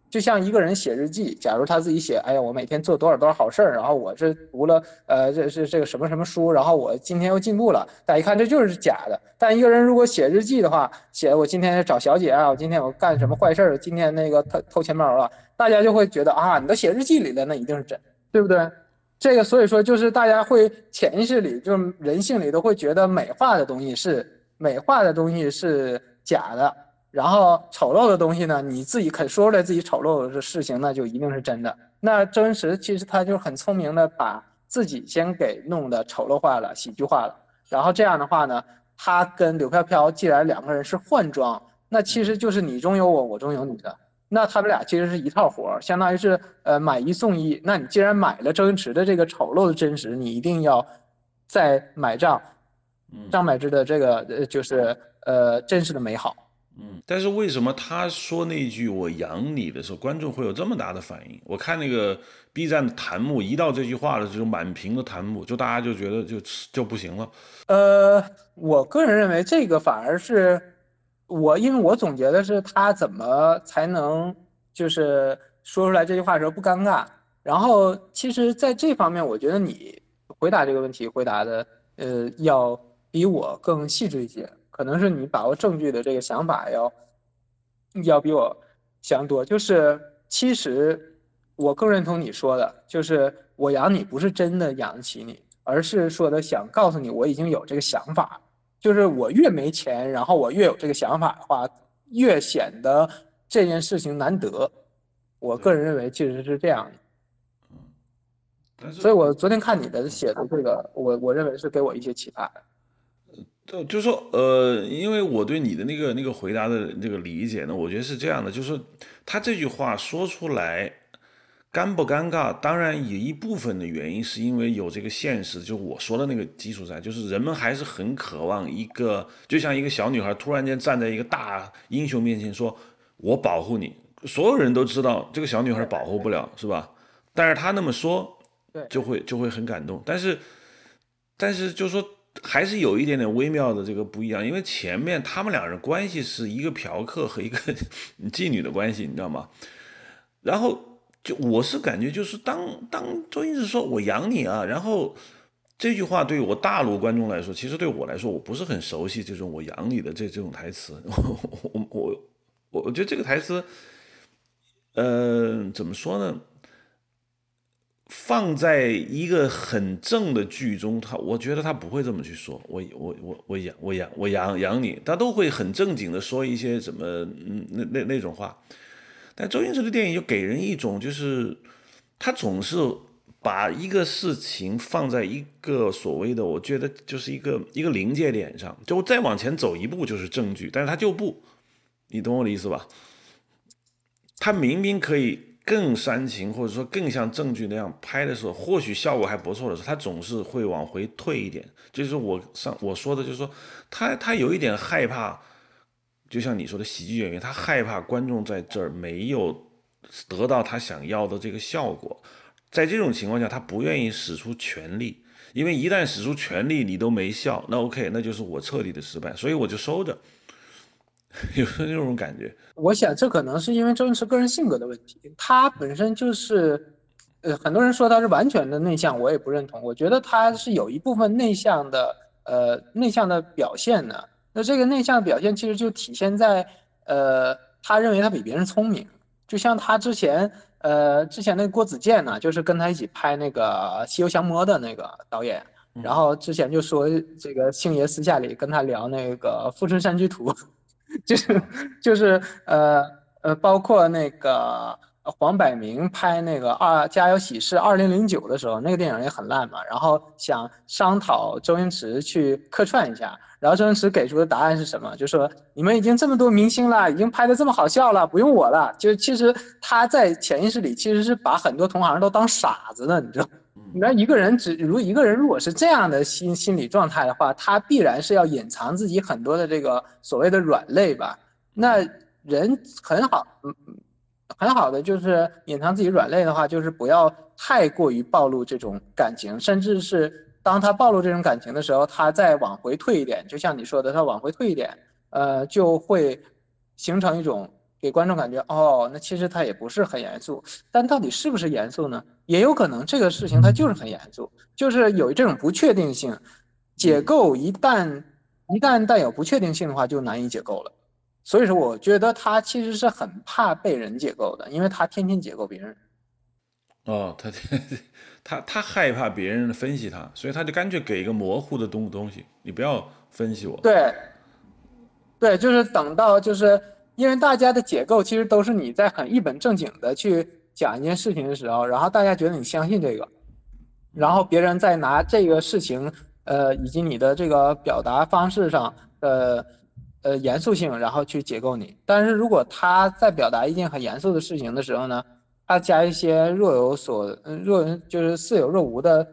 就像一个人写日记，假如他自己写，哎呀，我每天做多少多少好事儿，然后我是读了，呃，这是这个什么什么书，然后我今天又进步了，大家一看这就是假的。但一个人如果写日记的话，写我今天找小姐啊，我今天我干什么坏事儿，今天那个偷偷钱包了，大家就会觉得啊，你都写日记里了，那一定是真，对不对？这个所以说就是大家会潜意识里，就是人性里都会觉得美化的东西是美化的东西是假的。然后丑陋的东西呢，你自己肯说出来自己丑陋的事情，那就一定是真的。那周星驰其实他就很聪明的把自己先给弄得丑陋化了、喜剧化了。然后这样的话呢，他跟柳飘飘既然两个人是换装，那其实就是你中有我，我中有你的。那他们俩其实是一套活儿，相当于是呃买一送一。那你既然买了周星驰的这个丑陋的真实，你一定要再买账张柏芝的这个呃就是呃真实的美好。嗯，但是为什么他说那句“我养你”的时候，观众会有这么大的反应？我看那个 B 站的弹幕，一到这句话的时候满屏的弹幕，就大家就觉得就就不行了。呃，我个人认为这个反而是我，因为我总结的是他怎么才能就是说出来这句话的时候不尴尬。然后其实在这方面，我觉得你回答这个问题回答的呃要比我更细致一些。可能是你把握证据的这个想法要要比我强多，就是其实我更认同你说的，就是我养你不是真的养得起你，而是说的想告诉你我已经有这个想法，就是我越没钱，然后我越有这个想法的话，越显得这件事情难得。我个人认为其实是这样的，所以我昨天看你的写的这个，我我认为是给我一些启发的。就就是说，呃，因为我对你的那个那个回答的这个理解呢，我觉得是这样的，就是他这句话说出来，尴不尴尬？当然有一部分的原因是因为有这个现实，就我说的那个基础在，就是人们还是很渴望一个，就像一个小女孩突然间站在一个大英雄面前说“我保护你”，所有人都知道这个小女孩保护不了，是吧？但是她那么说，对，就会就会很感动。但是，但是就是说。还是有一点点微妙的这个不一样，因为前面他们两人关系是一个嫖客和一个 妓女的关系，你知道吗？然后就我是感觉就是当当周星驰说我养你啊，然后这句话对于我大陆观众来说，其实对我来说我不是很熟悉这种我养你的这这种台词，我我我我觉得这个台词，呃，怎么说呢？放在一个很正的剧中，他我觉得他不会这么去说。我我我我养我养我养养你，他都会很正经的说一些什么嗯那那那种话。但周星驰的电影就给人一种就是他总是把一个事情放在一个所谓的我觉得就是一个一个临界点上，就再往前走一步就是证据，但是他就不，你懂我的意思吧？他明明可以。更煽情，或者说更像证据那样拍的时候，或许效果还不错的时候，他总是会往回退一点。就是我上我说的，就是说他他有一点害怕，就像你说的喜剧演员，他害怕观众在这儿没有得到他想要的这个效果。在这种情况下，他不愿意使出全力，因为一旦使出全力你都没笑，那 OK，那就是我彻底的失败，所以我就收着。有那种感觉，我想这可能是因为周星驰个人性格的问题。他本身就是，呃，很多人说他是完全的内向，我也不认同。我觉得他是有一部分内向的，呃，内向的表现的。那这个内向的表现其实就体现在，呃，他认为他比别人聪明。就像他之前，呃，之前那个郭子健呢，就是跟他一起拍那个《西游降魔》的那个导演，然后之前就说这个星爷私下里跟他聊那个《富春山居图》。就是就是呃呃，包括那个黄百鸣拍那个《二家有喜事》二零零九的时候，那个电影也很烂嘛。然后想商讨周星驰去客串一下，然后周星驰给出的答案是什么？就说你们已经这么多明星了，已经拍的这么好笑了，不用我了。就其实他在潜意识里其实是把很多同行都当傻子的，你知道。那一个人只如一个人如果是这样的心心理状态的话，他必然是要隐藏自己很多的这个所谓的软肋吧？那人很好，嗯，很好的就是隐藏自己软肋的话，就是不要太过于暴露这种感情，甚至是当他暴露这种感情的时候，他再往回退一点，就像你说的，他往回退一点，呃，就会形成一种。给观众感觉哦，那其实他也不是很严肃，但到底是不是严肃呢？也有可能这个事情它就是很严肃，就是有这种不确定性。解构一旦一旦带有不确定性的话，就难以解构了。所以说，我觉得他其实是很怕被人解构的，因为他天天解构别人。哦，他他他害怕别人分析他，所以他就干脆给一个模糊的东东西，你不要分析我。对，对，就是等到就是。因为大家的解构其实都是你在很一本正经的去讲一件事情的时候，然后大家觉得你相信这个，然后别人再拿这个事情，呃，以及你的这个表达方式上的，呃，严肃性，然后去解构你。但是如果他在表达一件很严肃的事情的时候呢，他加一些若有所若就是似有若无的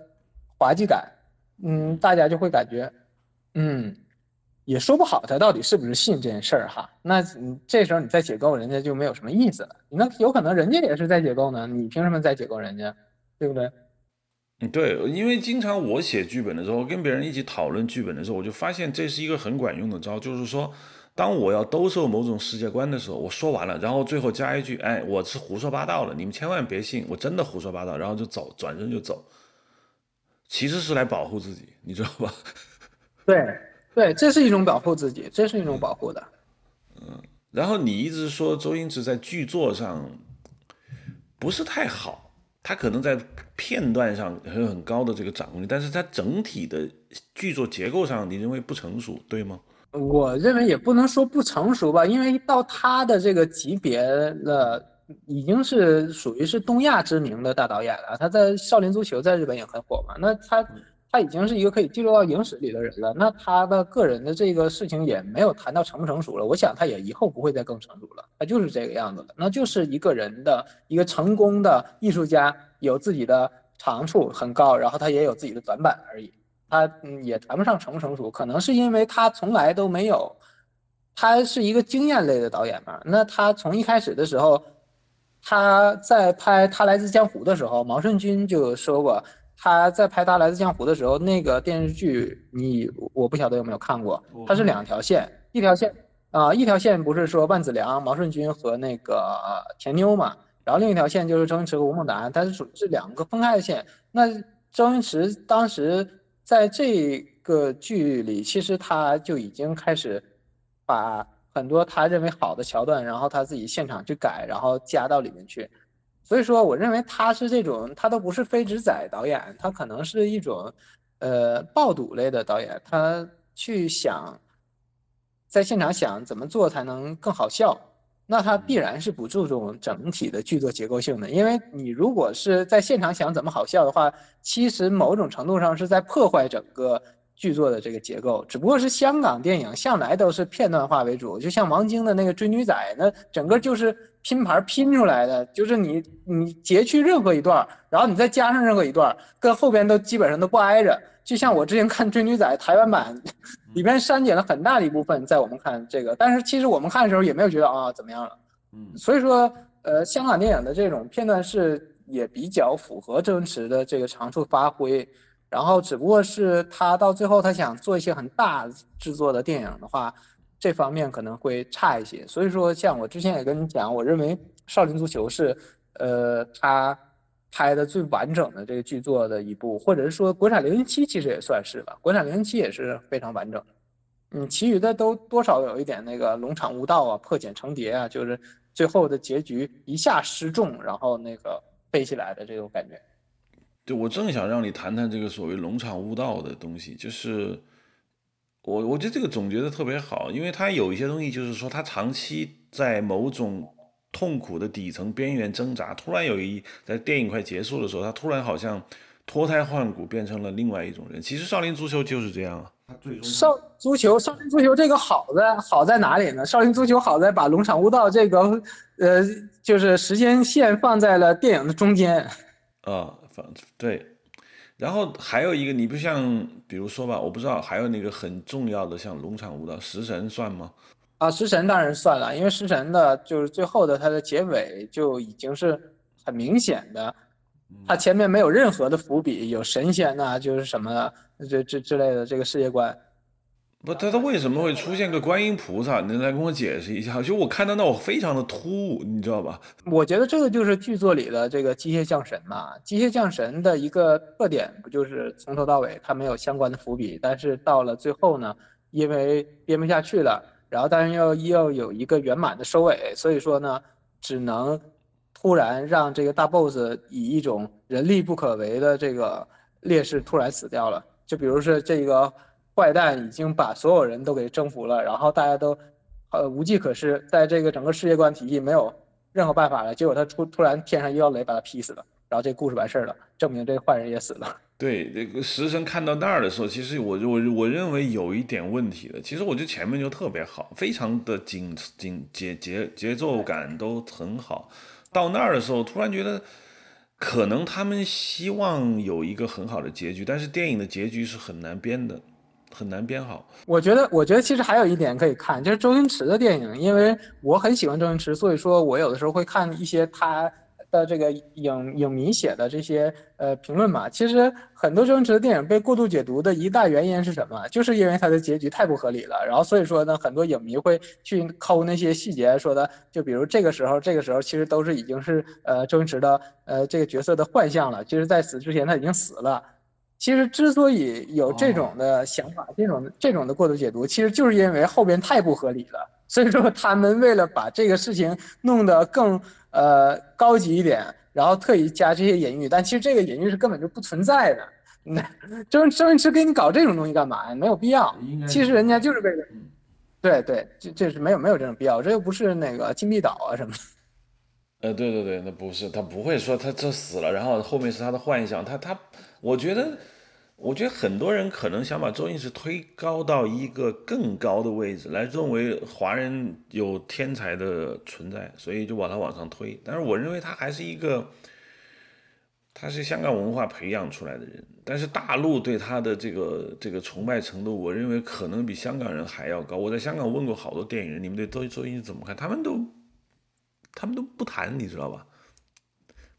滑稽感，嗯，大家就会感觉，嗯。也说不好他到底是不是信这件事儿哈。那你这时候你再解构人家就没有什么意思了。那有可能人家也是在解构呢，你凭什么在解构人家？对不对？嗯，对，因为经常我写剧本的时候，跟别人一起讨论剧本的时候，我就发现这是一个很管用的招，就是说，当我要兜售某种世界观的时候，我说完了，然后最后加一句，哎，我是胡说八道了，你们千万别信，我真的胡说八道，然后就走，转身就走，其实是来保护自己，你知道吧？对，对，这是一种保护自己，这是一种保护的。嗯，然后你一直说周星驰在剧作上不是太好。他可能在片段上有很高的这个掌控力，但是他整体的剧作结构上，你认为不成熟，对吗？我认为也不能说不成熟吧，因为到他的这个级别了，已经是属于是东亚知名的大导演了。他在《少林足球》在日本也很火嘛，那他。他已经是一个可以记录到影史里的人了，那他的个人的这个事情也没有谈到成不成熟了。我想他也以后不会再更成熟了，他就是这个样子的。那就是一个人的一个成功的艺术家，有自己的长处很高，然后他也有自己的短板而已。他嗯也谈不上成不成熟，可能是因为他从来都没有，他是一个经验类的导演嘛。那他从一开始的时候，他在拍《他来自江湖》的时候，毛舜筠就说过。他在拍《大来自江湖》的时候，那个电视剧你我不晓得有没有看过，它是两条线，一条线啊，一条线不是说万梓良、毛舜筠和那个田妞嘛，然后另一条线就是周星驰和吴孟达，它是属于是两个分开的线。那周星驰当时在这个剧里，其实他就已经开始把很多他认为好的桥段，然后他自己现场去改，然后加到里面去。所以说，我认为他是这种，他都不是非直仔导演，他可能是一种，呃，爆肚类的导演。他去想，在现场想怎么做才能更好笑，那他必然是不注重整体的剧作结构性的。因为你如果是在现场想怎么好笑的话，其实某种程度上是在破坏整个剧作的这个结构。只不过是香港电影向来都是片段化为主，就像王晶的那个《追女仔》，那整个就是。拼盘拼出来的，就是你你截去任何一段，然后你再加上任何一段，跟后边都基本上都不挨着。就像我之前看《追女仔》台湾版，里边删减了很大的一部分，在我们看这个，但是其实我们看的时候也没有觉得啊怎么样了。嗯，所以说，呃，香港电影的这种片段式也比较符合周星驰的这个长处发挥，然后只不过是他到最后他想做一些很大制作的电影的话。这方面可能会差一些，所以说像我之前也跟你讲，我认为《少林足球》是，呃，他拍的最完整的这个剧作的一部，或者是说《国产零零七》其实也算是吧，《国产零零七》也是非常完整的。嗯，其余的都多少有一点那个龙场悟道啊、破茧成蝶啊，就是最后的结局一下失重，然后那个飞起来的这种感觉。对，我正想让你谈谈这个所谓龙场悟道的东西，就是。我我觉得这个总结的特别好，因为他有一些东西，就是说他长期在某种痛苦的底层边缘挣扎，突然有一在电影快结束的时候，他突然好像脱胎换骨，变成了另外一种人。其实少林足球就是这样啊。少足球，少林足球这个好在好在哪里呢？少林足球好在把龙场悟道这个呃，就是时间线放在了电影的中间。啊，放对。然后还有一个，你不像，比如说吧，我不知道，还有那个很重要的，像龙场舞蹈，食神算吗？啊，食神当然算了，因为食神的就是最后的它的结尾就已经是很明显的，它前面没有任何的伏笔，有神仙呐，就是什么这这之类的这个世界观。不，他他为什么会出现个观音菩萨？你来跟我解释一下。就我看到那，我非常的突兀，你知道吧？我觉得这个就是剧作里的这个机械降神嘛。机械降神的一个特点，不就是从头到尾它没有相关的伏笔，但是到了最后呢，因为编不下去了，然后但是要要有一个圆满的收尾，所以说呢，只能突然让这个大 boss 以一种人力不可为的这个劣势突然死掉了。就比如说这个。坏蛋已经把所有人都给征服了，然后大家都，呃，无计可施，在这个整个世界观体系没有任何办法了。结果他突突然天上一道雷把他劈死了，然后这故事完事儿了，证明这个坏人也死了。对，这个食神看到那儿的时候，其实我我我认为有一点问题的。其实我觉得前面就特别好，非常的紧紧节节节奏感都很好。到那儿的时候，突然觉得可能他们希望有一个很好的结局，但是电影的结局是很难编的。很难编好。我觉得，我觉得其实还有一点可以看，就是周星驰的电影，因为我很喜欢周星驰，所以说我有的时候会看一些他。的这个影影迷写的这些呃评论嘛，其实很多周星驰的电影被过度解读的一大原因是什么？就是因为他的结局太不合理了。然后所以说呢，很多影迷会去抠那些细节，说的就比如这个时候，这个时候其实都是已经是呃周星驰的呃这个角色的幻象了。其实，在死之前他已经死了。其实之所以有这种的想法，这种这种的过度解读，其实就是因为后边太不合理了。所以说他们为了把这个事情弄得更。呃，高级一点，然后特意加这些隐喻，但其实这个隐喻是根本就不存在的。那周周星驰给你搞这种东西干嘛呀？没有必要。其实人家就是为了，对对，这这是没有没有这种必要。这又不是那个金币岛啊什么。呃，对对对，那不是，他不会说他这死了，然后后面是他的幻想。他他，我觉得。我觉得很多人可能想把周星驰推高到一个更高的位置，来认为华人有天才的存在，所以就把他往上推。但是我认为他还是一个，他是香港文化培养出来的人。但是大陆对他的这个这个崇拜程度，我认为可能比香港人还要高。我在香港问过好多电影人，你们对周周星驰怎么看？他们都他们都不谈，你知道吧？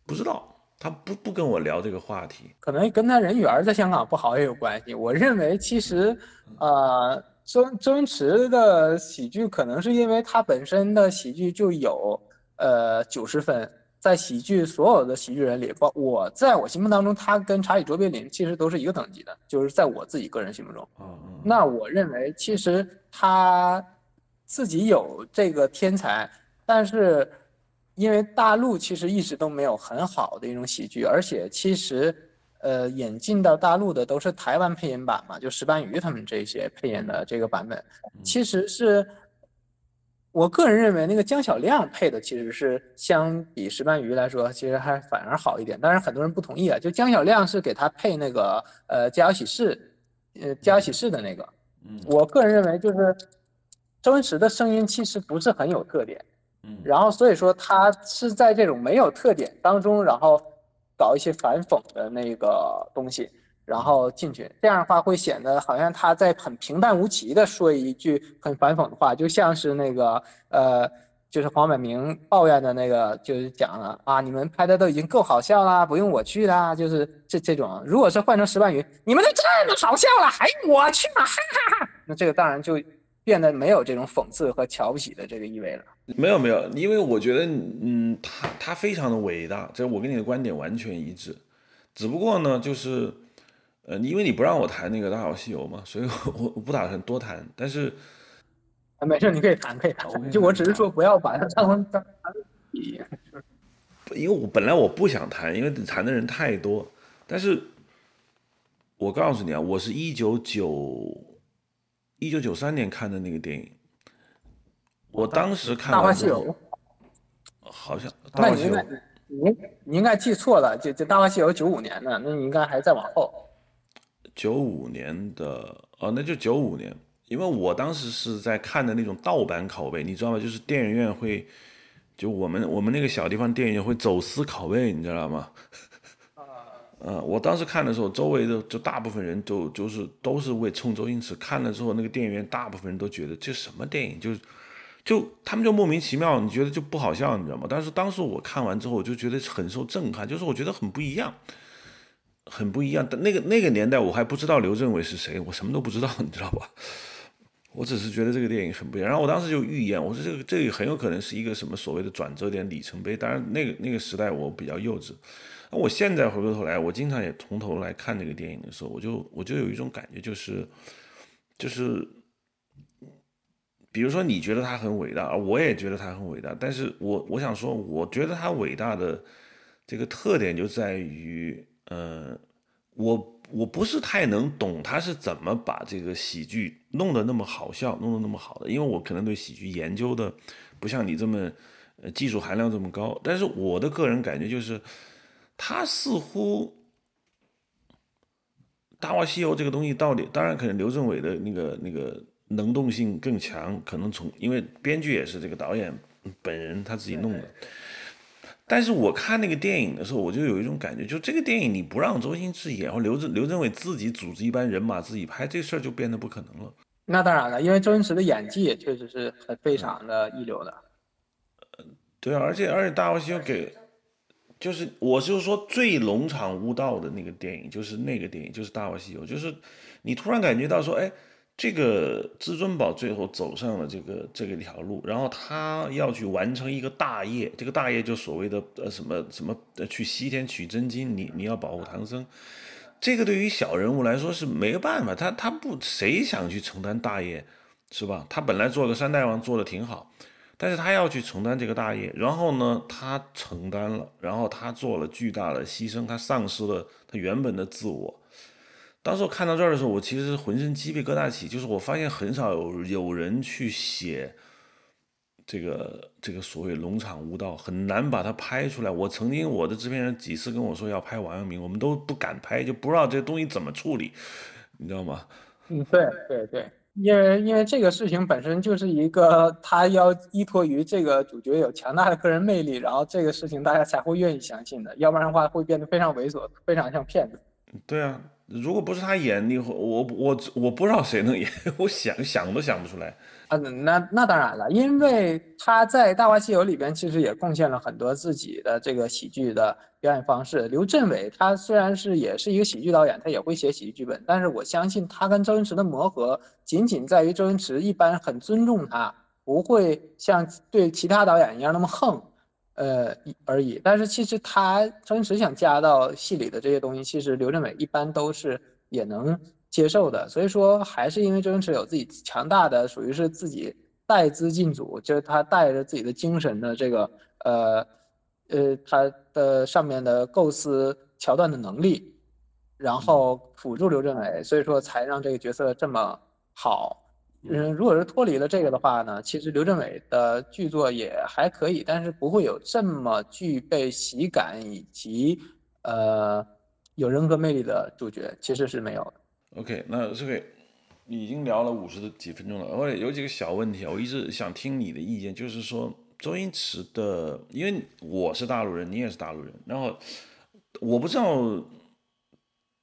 不知道。他不不跟我聊这个话题，可能跟他人缘在香港不好也有关系。我认为其实，呃，周周星驰的喜剧可能是因为他本身的喜剧就有呃九十分，在喜剧所有的喜剧人里，包我在我心目当中，他跟查理卓别林其实都是一个等级的，就是在我自己个人心目中。那我认为其实他自己有这个天才，但是。因为大陆其实一直都没有很好的一种喜剧，而且其实，呃，引进到大陆的都是台湾配音版嘛，就石斑鱼他们这些配音的这个版本，其实是，我个人认为那个姜小亮配的其实是相比石斑鱼来说，其实还反而好一点。当然很多人不同意啊，就姜小亮是给他配那个呃《家有喜事》，呃《家有喜事》的那个，我个人认为就是周星驰的声音其实不是很有特点。嗯然后，所以说他是在这种没有特点当中，然后搞一些反讽的那个东西，然后进去，这样的话会显得好像他在很平淡无奇的说一句很反讽的话，就像是那个呃，就是黄百鸣抱怨的那个，就是讲了啊，你们拍的都已经够好笑啦，不用我去啦，就是这这种。如果是换成石斑鱼，你们都这么好笑了，还我去吗？哈哈哈。那这个当然就变得没有这种讽刺和瞧不起的这个意味了。没有没有，因为我觉得，嗯，他他非常的伟大，这我跟你的观点完全一致。只不过呢，就是，呃，因为你不让我谈那个《大话西游》嘛，所以我我不打算多谈。但是，啊，没事，你可以谈，可以谈。就我只是说，不要把它当成当 因为我本来我不想谈，因为谈的人太多。但是，我告诉你啊，我是一九九一九九三年看的那个电影。我当时看《大话西游》，好像那你应该你你应该记错了，就就《大话西游》九五年的，那你应该还再往后。九五年的哦，那就九五年，因为我当时是在看的那种盗版拷贝，你知道吗？就是电影院会，就我们我们那个小地方电影院会走私拷贝，你知道吗？嗯，我当时看的时候，周围的就大部分人都就是都是为冲周星驰看了之后，那个电影院大部分人都觉得这什么电影，就是。就他们就莫名其妙，你觉得就不好笑，你知道吗？但是当时我看完之后，我就觉得很受震撼，就是我觉得很不一样，很不一样。那个那个年代，我还不知道刘镇伟是谁，我什么都不知道，你知道吧？我只是觉得这个电影很不一样。然后我当时就预言，我说这个这个很有可能是一个什么所谓的转折点、里程碑。当然，那个那个时代我比较幼稚。那我现在回过头来，我经常也从头来看这个电影的时候，我就我就有一种感觉，就是就是。比如说，你觉得他很伟大，我也觉得他很伟大。但是我我想说，我觉得他伟大的这个特点就在于，呃，我我不是太能懂他是怎么把这个喜剧弄得那么好笑，弄得那么好的。因为我可能对喜剧研究的不像你这么呃技术含量这么高。但是我的个人感觉就是，他似乎《大话西游》这个东西到底，当然可能刘镇伟的那个那个。能动性更强，可能从因为编剧也是这个导演本人他自己弄的，但是我看那个电影的时候，我就有一种感觉，就这个电影你不让周星驰演，或刘镇刘镇伟自己组织一班人马自己拍，这事儿就变得不可能了。那当然了，因为周星驰的演技也确实是很非常的一流的。对啊，而且而且《大话西游》给，就是我就是说最龙场悟道的那个电影，就是那个电影，就是《大话西游》，就是你突然感觉到说，哎。这个至尊宝最后走上了这个这个条路，然后他要去完成一个大业，这个大业就所谓的呃什么什么呃去西天取真经，你你要保护唐僧，这个对于小人物来说是没办法，他他不谁想去承担大业，是吧？他本来做个山大王做的挺好，但是他要去承担这个大业，然后呢他承担了，然后他做了巨大的牺牲，他丧失了他原本的自我。当时我看到这儿的时候，我其实浑身鸡皮疙瘩起，就是我发现很少有有人去写这个这个所谓龙场悟道，很难把它拍出来。我曾经我的制片人几次跟我说要拍王阳明，我们都不敢拍，就不知道这东西怎么处理，你知道吗？嗯，对对对，因为因为这个事情本身就是一个他要依托于这个主角有强大的个人魅力，然后这个事情大家才会愿意相信的，要不然的话会变得非常猥琐，非常像骗子。对啊。如果不是他演，你我我我不知道谁能演，我想想都想不出来啊。那那当然了，因为他在《大话西游》里边其实也贡献了很多自己的这个喜剧的表演方式。刘镇伟他虽然是也是一个喜剧导演，他也会写喜剧剧本，但是我相信他跟周星驰的磨合仅仅在于周星驰一般很尊重他，不会像对其他导演一样那么横。呃，而已。但是其实他周星驰想加到戏里的这些东西，其实刘镇伟一般都是也能接受的。所以说，还是因为周星驰有自己强大的，属于是自己带资进组，就是他带着自己的精神的这个呃呃他的上面的构思桥段的能力，然后辅助刘镇伟，所以说才让这个角色这么好。嗯，如果是脱离了这个的话呢，其实刘镇伟的剧作也还可以，但是不会有这么具备喜感以及呃有人格魅力的主角，其实是没有的。OK，那这个已经聊了五十几分钟了，我有几个小问题啊，我一直想听你的意见，就是说周星驰的，因为我是大陆人，你也是大陆人，然后我不知道。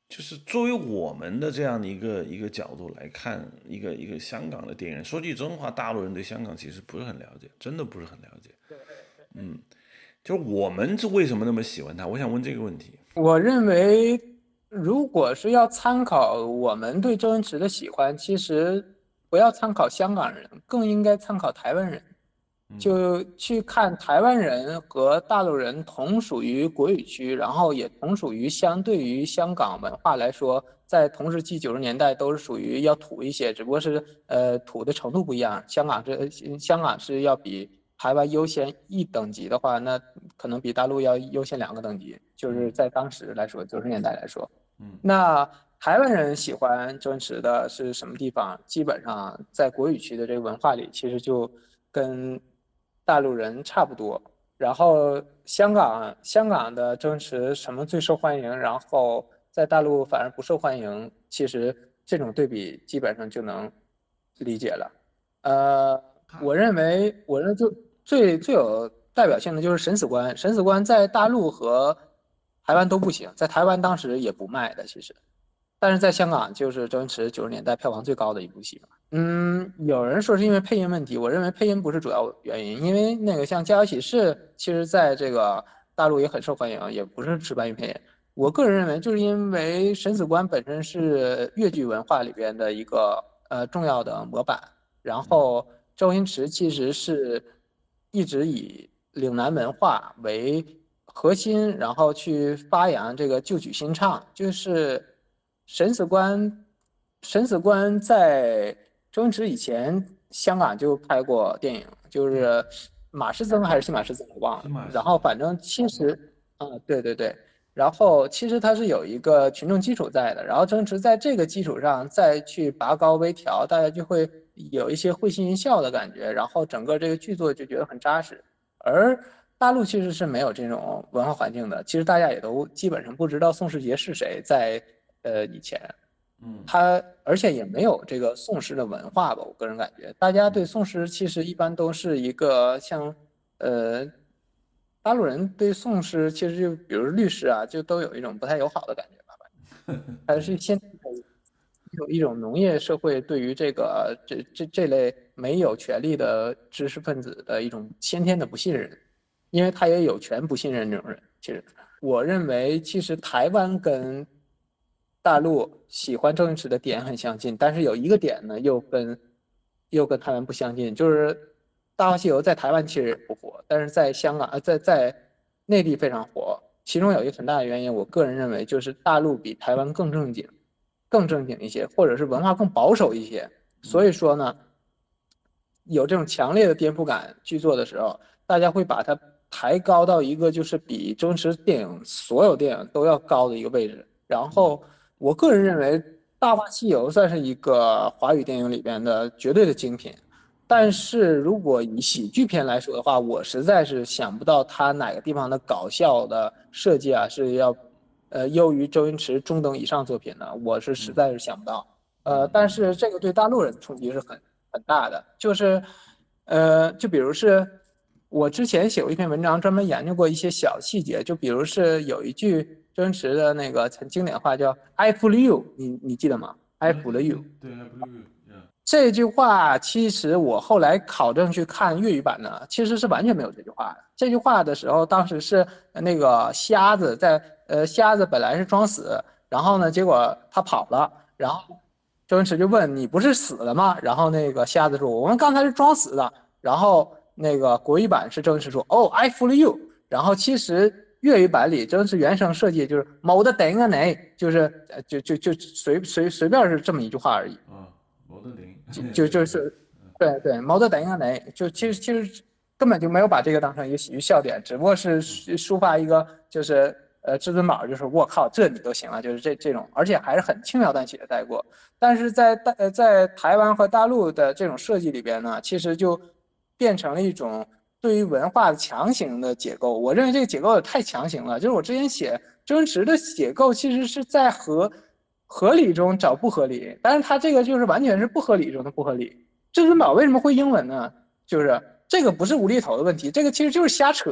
就是作为我们的这样的一个一个角度来看，一个一个香港的电影，说句真话，大陆人对香港其实不是很了解，真的不是很了解。嗯，就是我们是为什么那么喜欢他？我想问这个问题。我认为，如果是要参考我们对周星驰的喜欢，其实不要参考香港人，更应该参考台湾人。就去看台湾人和大陆人同属于国语区，然后也同属于相对于香港文化来说，在同时期九十年代都是属于要土一些，只不过是呃土的程度不一样。香港是香港是要比台湾优先一等级的话，那可能比大陆要优先两个等级。就是在当时来说，九十年代来说，嗯，那台湾人喜欢周星驰的是什么地方？基本上在国语区的这个文化里，其实就跟。大陆人差不多，然后香港香港的周星驰什么最受欢迎，然后在大陆反而不受欢迎，其实这种对比基本上就能理解了。呃，我认为我认为就最最有代表性的就是审死官，审死官在大陆和台湾都不行，在台湾当时也不卖的，其实。但是在香港，就是周星驰九十年代票房最高的一部戏嘛。嗯，有人说是因为配音问题，我认为配音不是主要原因，因为那个像《家有喜事》，其实在这个大陆也很受欢迎，也不是石斑鱼配音。我个人认为，就是因为审死官本身是粤剧文化里边的一个呃重要的模板，然后周星驰其实是一直以岭南文化为核心，然后去发扬这个旧曲新唱，就是。审死官，审死官在周星驰以前，香港就拍过电影，就是马师曾还是新马师曾，我忘了。然后反正其实，啊，对对对，然后其实他是有一个群众基础在的，然后周星驰在这个基础上再去拔高微调，大家就会有一些会心一笑的感觉，然后整个这个剧作就觉得很扎实。而大陆其实是没有这种文化环境的，其实大家也都基本上不知道宋世杰是谁，在。呃，以前，嗯，他而且也没有这个宋诗的文化吧？我个人感觉，大家对宋诗其实一般都是一个像，呃，大陆人对宋诗其实就比如律师啊，就都有一种不太友好的感觉吧，还是现有一种农业社会对于这个这这这类没有权利的知识分子的一种先天的不信任，因为他也有权不信任这种人。其实我认为，其实台湾跟大陆喜欢周星驰的点很相近，但是有一个点呢，又跟又跟台湾不相近，就是《大话西游》在台湾其实不火，但是在香港呃在在内地非常火。其中有一个很大的原因，我个人认为就是大陆比台湾更正经。更正经一些，或者是文化更保守一些，所以说呢，有这种强烈的颠覆感剧作的时候，大家会把它抬高到一个就是比周星驰电影所有电影都要高的一个位置。然后，我个人认为《大话西游》算是一个华语电影里边的绝对的精品，但是如果以喜剧片来说的话，我实在是想不到它哪个地方的搞笑的设计啊是要。呃，优于周星驰中等以上作品呢，我是实在是想不到。呃，但是这个对大陆人冲击是很很大的，就是，呃，就比如是，我之前写过一篇文章，专门研究过一些小细节，就比如是有一句周星驰的那个很经典话叫 “I fool you”，你你记得吗？I fool you。对，I fool you。这句话其实我后来考证去看粤语版的，其实是完全没有这句话的。这句话的时候，当时是那个瞎子在。呃，瞎子本来是装死，然后呢，结果他跑了，然后周星驰就问你不是死了吗？然后那个瞎子说我们刚才是装死的。然后那个国语版是正式说哦，I fool you。然后其实粤语版里周星驰原声设计就是某的顶啊哪，就是就就就随随随便是这么一句话而已。啊，某的顶。就就是，对对，某的顶啊哪，就其实其实根本就没有把这个当成一个喜剧笑点，只不过是抒发一个就是。呃，至尊宝就是我靠，这你都行了，就是这这种，而且还是很轻描淡写的带过。但是在大呃在台湾和大陆的这种设计里边呢，其实就变成了一种对于文化的强行的解构。我认为这个解构也太强行了。就是我之前写周星驰的解构，其实是在合合理中找不合理，但是他这个就是完全是不合理中的不合理。至尊宝为什么会英文呢？就是这个不是无厘头的问题，这个其实就是瞎扯。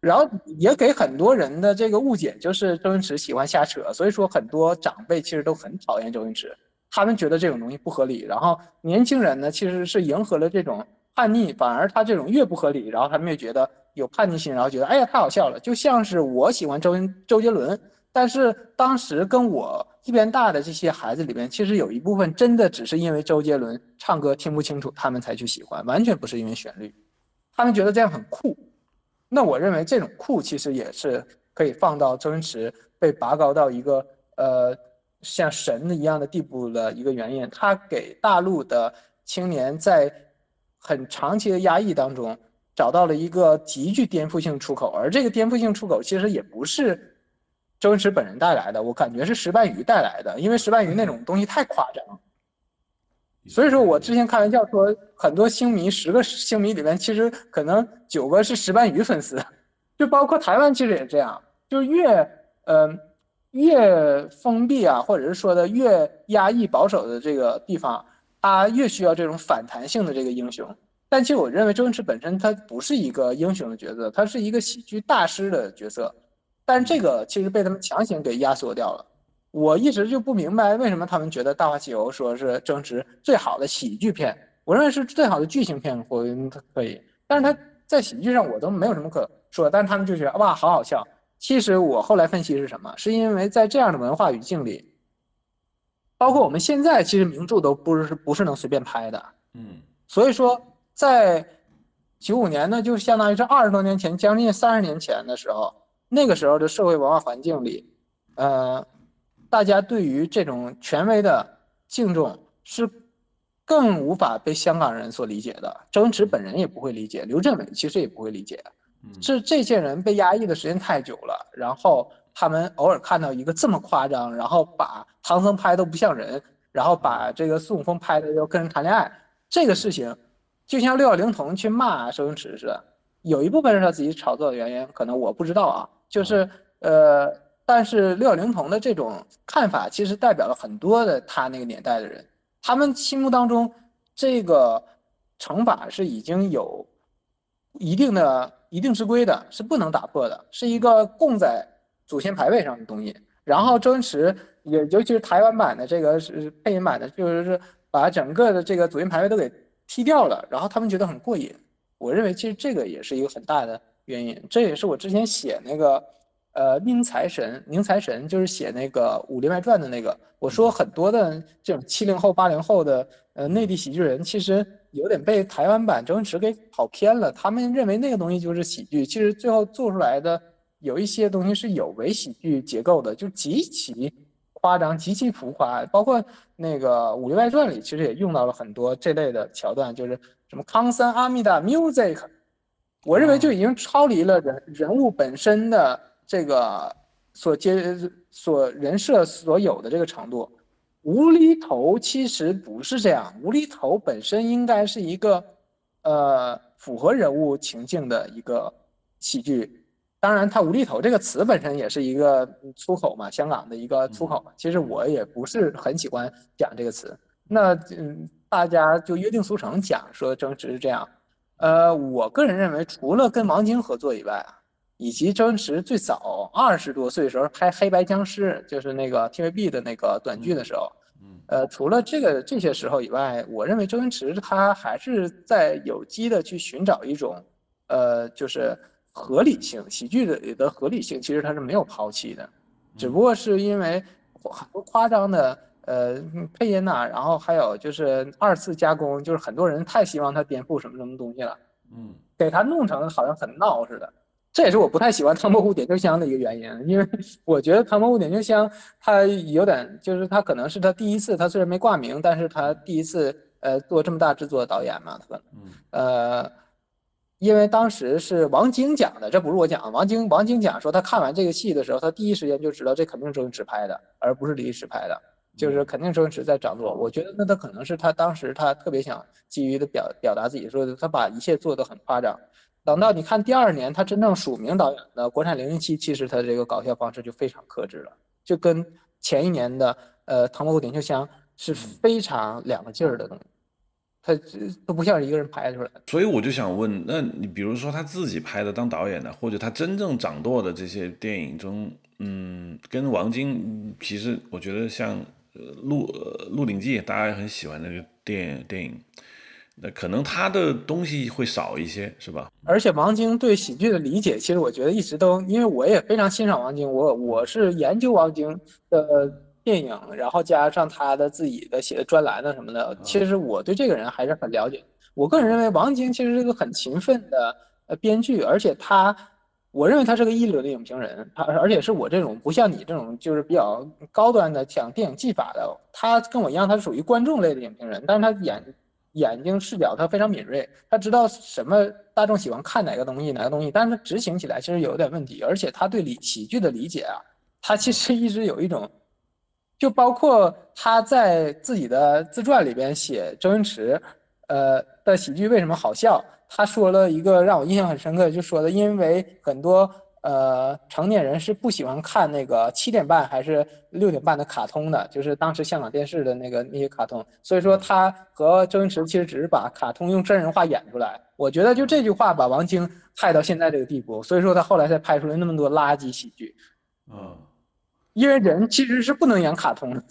然后也给很多人的这个误解，就是周星驰喜欢瞎扯，所以说很多长辈其实都很讨厌周星驰，他们觉得这种东西不合理。然后年轻人呢，其实是迎合了这种叛逆，反而他这种越不合理，然后他们越觉得有叛逆心，然后觉得哎呀太好笑了。就像是我喜欢周周杰伦，但是当时跟我一边大的这些孩子里边，其实有一部分真的只是因为周杰伦唱歌听不清楚，他们才去喜欢，完全不是因为旋律，他们觉得这样很酷。那我认为这种酷其实也是可以放到周星驰被拔高到一个呃像神一样的地步的一个原因。他给大陆的青年在很长期的压抑当中找到了一个极具颠覆性出口，而这个颠覆性出口其实也不是周星驰本人带来的，我感觉是石斑鱼带来的，因为石斑鱼那种东西太夸张。所以说我之前开玩笑说，很多星迷，十个星迷里面，其实可能九个是石斑鱼粉丝，就包括台湾，其实也这样，就是越，呃，越封闭啊，或者是说的越压抑保守的这个地方，他越需要这种反弹性的这个英雄。但其实我认为周星驰本身他不是一个英雄的角色，他是一个喜剧大师的角色，但是这个其实被他们强行给压缩掉了。我一直就不明白为什么他们觉得《大话西游》说是周星驰最好的喜剧片，我认为是最好的剧情片，或可以。但是他在喜剧上我都没有什么可说，但是他们就觉得哇，好好笑。其实我后来分析是什么？是因为在这样的文化语境里，包括我们现在其实名著都不是不是能随便拍的，嗯。所以说，在九五年呢，就相当于是二十多年前，将近三十年前的时候，那个时候的社会文化环境里，呃。大家对于这种权威的敬重是更无法被香港人所理解的，周星驰本人也不会理解，刘镇伟其实也不会理解，是这些人被压抑的时间太久了，然后他们偶尔看到一个这么夸张，然后把唐僧拍都不像人，然后把这个孙悟空拍的要跟人谈恋爱，这个事情就像六小龄童去骂周星驰似的，有一部分是他自己炒作的原因，可能我不知道啊，就是呃。但是六小龄童的这种看法，其实代表了很多的他那个年代的人，他们心目当中这个惩罚是已经有一定的一定之规的，是不能打破的，是一个供在祖先牌位上的东西。然后周星驰也尤其是台湾版的这个是配音版的，就是把整个的这个祖先牌位都给踢掉了，然后他们觉得很过瘾。我认为其实这个也是一个很大的原因，这也是我之前写那个。呃，宁财神，宁财神就是写那个《武林外传》的那个。我说很多的这种七零后、八零后的呃内地喜剧人，其实有点被台湾版周星驰给跑偏了。他们认为那个东西就是喜剧，其实最后做出来的有一些东西是有违喜剧结构的，就极其夸张、极其浮夸。包括那个《武林外传》里，其实也用到了很多这类的桥段，就是什么康森阿弥达 music，我认为就已经超离了人人物本身的。这个所接所人设所有的这个程度，无厘头其实不是这样。无厘头本身应该是一个，呃，符合人物情境的一个喜剧。当然，它无厘头这个词本身也是一个粗口嘛，香港的一个粗口嘛。其实我也不是很喜欢讲这个词。那嗯，大家就约定俗成讲说争执是这样。呃，我个人认为，除了跟王晶合作以外啊。以及周星驰最早二十多岁的时候拍《黑白僵尸》，就是那个 TVB 的那个短剧的时候，呃，除了这个这些时候以外，我认为周星驰他还是在有机的去寻找一种，呃，就是合理性，喜剧的的合理性，其实它是没有抛弃的，只不过是因为很多夸张的呃配音呐，然后还有就是二次加工，就是很多人太希望它颠覆什么什么东西了，嗯，给它弄成好像很闹似的。这也是我不太喜欢唐伯虎点秋香的一个原因，因为我觉得唐伯虎点秋香他有点，就是他可能是他第一次，他虽然没挂名，但是他第一次呃做这么大制作的导演嘛，他可能，呃，因为当时是王晶讲的，这不是我讲，王晶王晶讲说他看完这个戏的时候，他第一时间就知道这肯定是周星驰拍的，而不是李力持拍的，就是肯定周星驰在掌舵。我觉得那他可能是他当时他特别想基于的表表达自己，说他把一切做得很夸张。等到你看第二年，他真正署名导演的国产零零七，其实他这个搞笑方式就非常克制了，就跟前一年的呃《唐伯虎点秋香》是非常两个劲儿的东西，他都不像是一个人拍出来的。所以我就想问，那你比如说他自己拍的当导演的，或者他真正掌舵的这些电影中，嗯，跟王晶，其实我觉得像《呃鹿鹿鼎记》，大家也很喜欢那个电电影。那可能他的东西会少一些，是吧？而且王晶对喜剧的理解，其实我觉得一直都，因为我也非常欣赏王晶，我我是研究王晶的电影，然后加上他的自己的写的专栏的什么的，其实我对这个人还是很了解。我个人认为王晶其实是个很勤奋的呃编剧，而且他，我认为他是个一流的影评人，他而且是我这种不像你这种就是比较高端的讲电影技法的，他跟我一样，他是属于观众类的影评人，但是他眼。眼睛视角他非常敏锐，他知道什么大众喜欢看哪个东西，哪个东西，但是他执行起来其实有点问题，而且他对理喜剧的理解啊，他其实一直有一种，就包括他在自己的自传里边写周星驰，呃的喜剧为什么好笑，他说了一个让我印象很深刻，就说的因为很多。呃，成年人是不喜欢看那个七点半还是六点半的卡通的，就是当时香港电视的那个那些卡通。所以说他和周星驰其实只是把卡通用真人化演出来。我觉得就这句话把王晶害到现在这个地步，所以说他后来才拍出来那么多垃圾喜剧。嗯，因为人其实是不能演卡通的。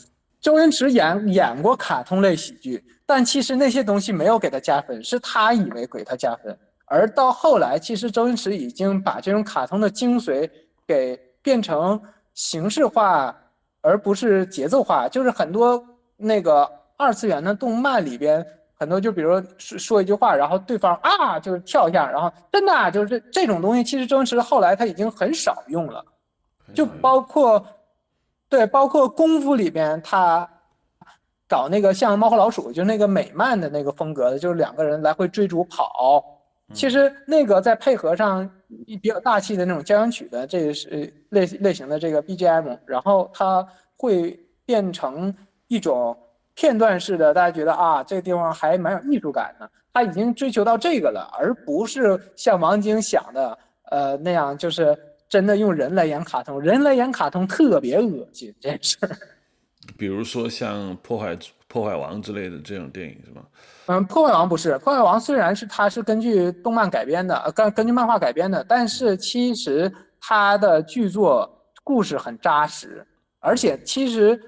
周星驰演演过卡通类喜剧，但其实那些东西没有给他加分，是他以为给他加分。而到后来，其实周星驰已经把这种卡通的精髓给变成形式化，而不是节奏化。就是很多那个二次元的动漫里边，很多就比如说说一句话，然后对方啊就是跳一下，然后真的就是这这种东西，其实周星驰后来他已经很少用了，就包括对，包括功夫里边他搞那个像猫和老鼠，就那个美漫的那个风格的，就是两个人来回追逐跑。其实那个再配合上比较大气的那种交响曲的，这是类类型的这个 BGM，然后它会变成一种片段式的，大家觉得啊，这个地方还蛮有艺术感的。他已经追求到这个了，而不是像王晶想的，呃那样，就是真的用人来演卡通，人来演卡通特别恶心，这事儿。比如说像《破坏破坏王》之类的这种电影是吗？嗯，《破坏王》不是，《破坏王》虽然是它是根据动漫改编的，呃，根根据漫画改编的，但是其实它的剧作故事很扎实，而且其实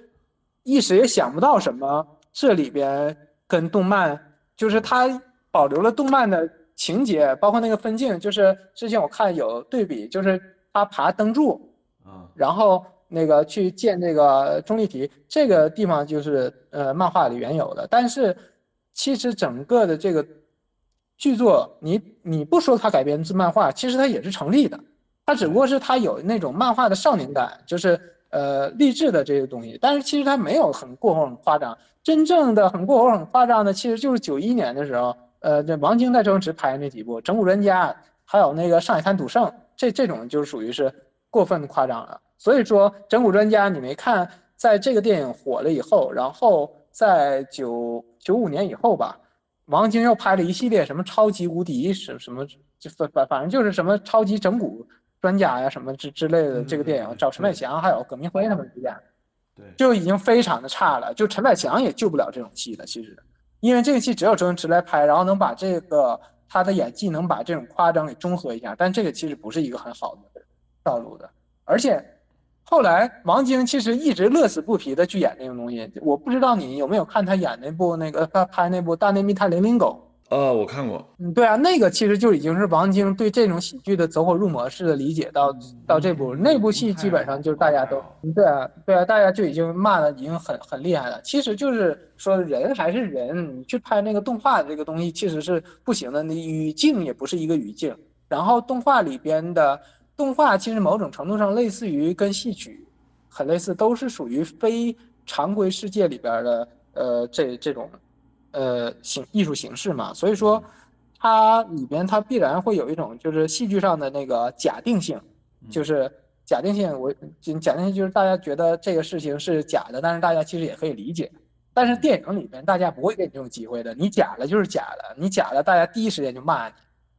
一时也想不到什么这里边跟动漫，就是它保留了动漫的情节，包括那个分镜，就是之前我看有对比，就是他爬灯柱，啊，然后。那个去建这个钟丽缇这个地方就是呃漫画里原有的，但是其实整个的这个剧作，你你不说它改编自漫画，其实它也是成立的。它只不过是它有那种漫画的少年感，就是呃励志的这些东西，但是其实它没有很过火、很夸张。真正的很过火、很夸张的，其实就是九一年的时候，呃，这王晶在周星驰拍的那几部《整蛊专家》，还有那个《上海滩赌圣》，这这种就属于是过分夸张了。所以说，整蛊专家你没看，在这个电影火了以后，然后在九九五年以后吧，王晶又拍了一系列什么超级无敌什什么，就反反反正就是什么超级整蛊专家呀什么之之类的这个电影，找陈百强还有葛明辉他们主演，对，就已经非常的差了，就陈百强也救不了这种戏了。其实，因为这个戏只有周星驰来拍，然后能把这个他的演技能把这种夸张给中和一下，但这个其实不是一个很好的道路的，而且。后来，王晶其实一直乐此不疲的去演那种东西。我不知道你有没有看他演那部那个他拍那部《大内密探零零狗》。呃，我看过。嗯，对啊，那个其实就已经是王晶对这种喜剧的走火入魔式的理解。到到这部那部戏，基本上就是大家都对啊，对啊，大家就已经骂的已经很很厉害了。其实就是说人还是人，你去拍那个动画这个东西其实是不行的。你语境也不是一个语境，然后动画里边的。动画其实某种程度上类似于跟戏曲很类似，都是属于非常规世界里边的呃这这种呃形艺术形式嘛，所以说它里边它必然会有一种就是戏剧上的那个假定性，就是假定性，我假定性就是大家觉得这个事情是假的，但是大家其实也可以理解，但是电影里边大家不会给你这种机会的，你假了就是假的，你假了大家第一时间就骂你。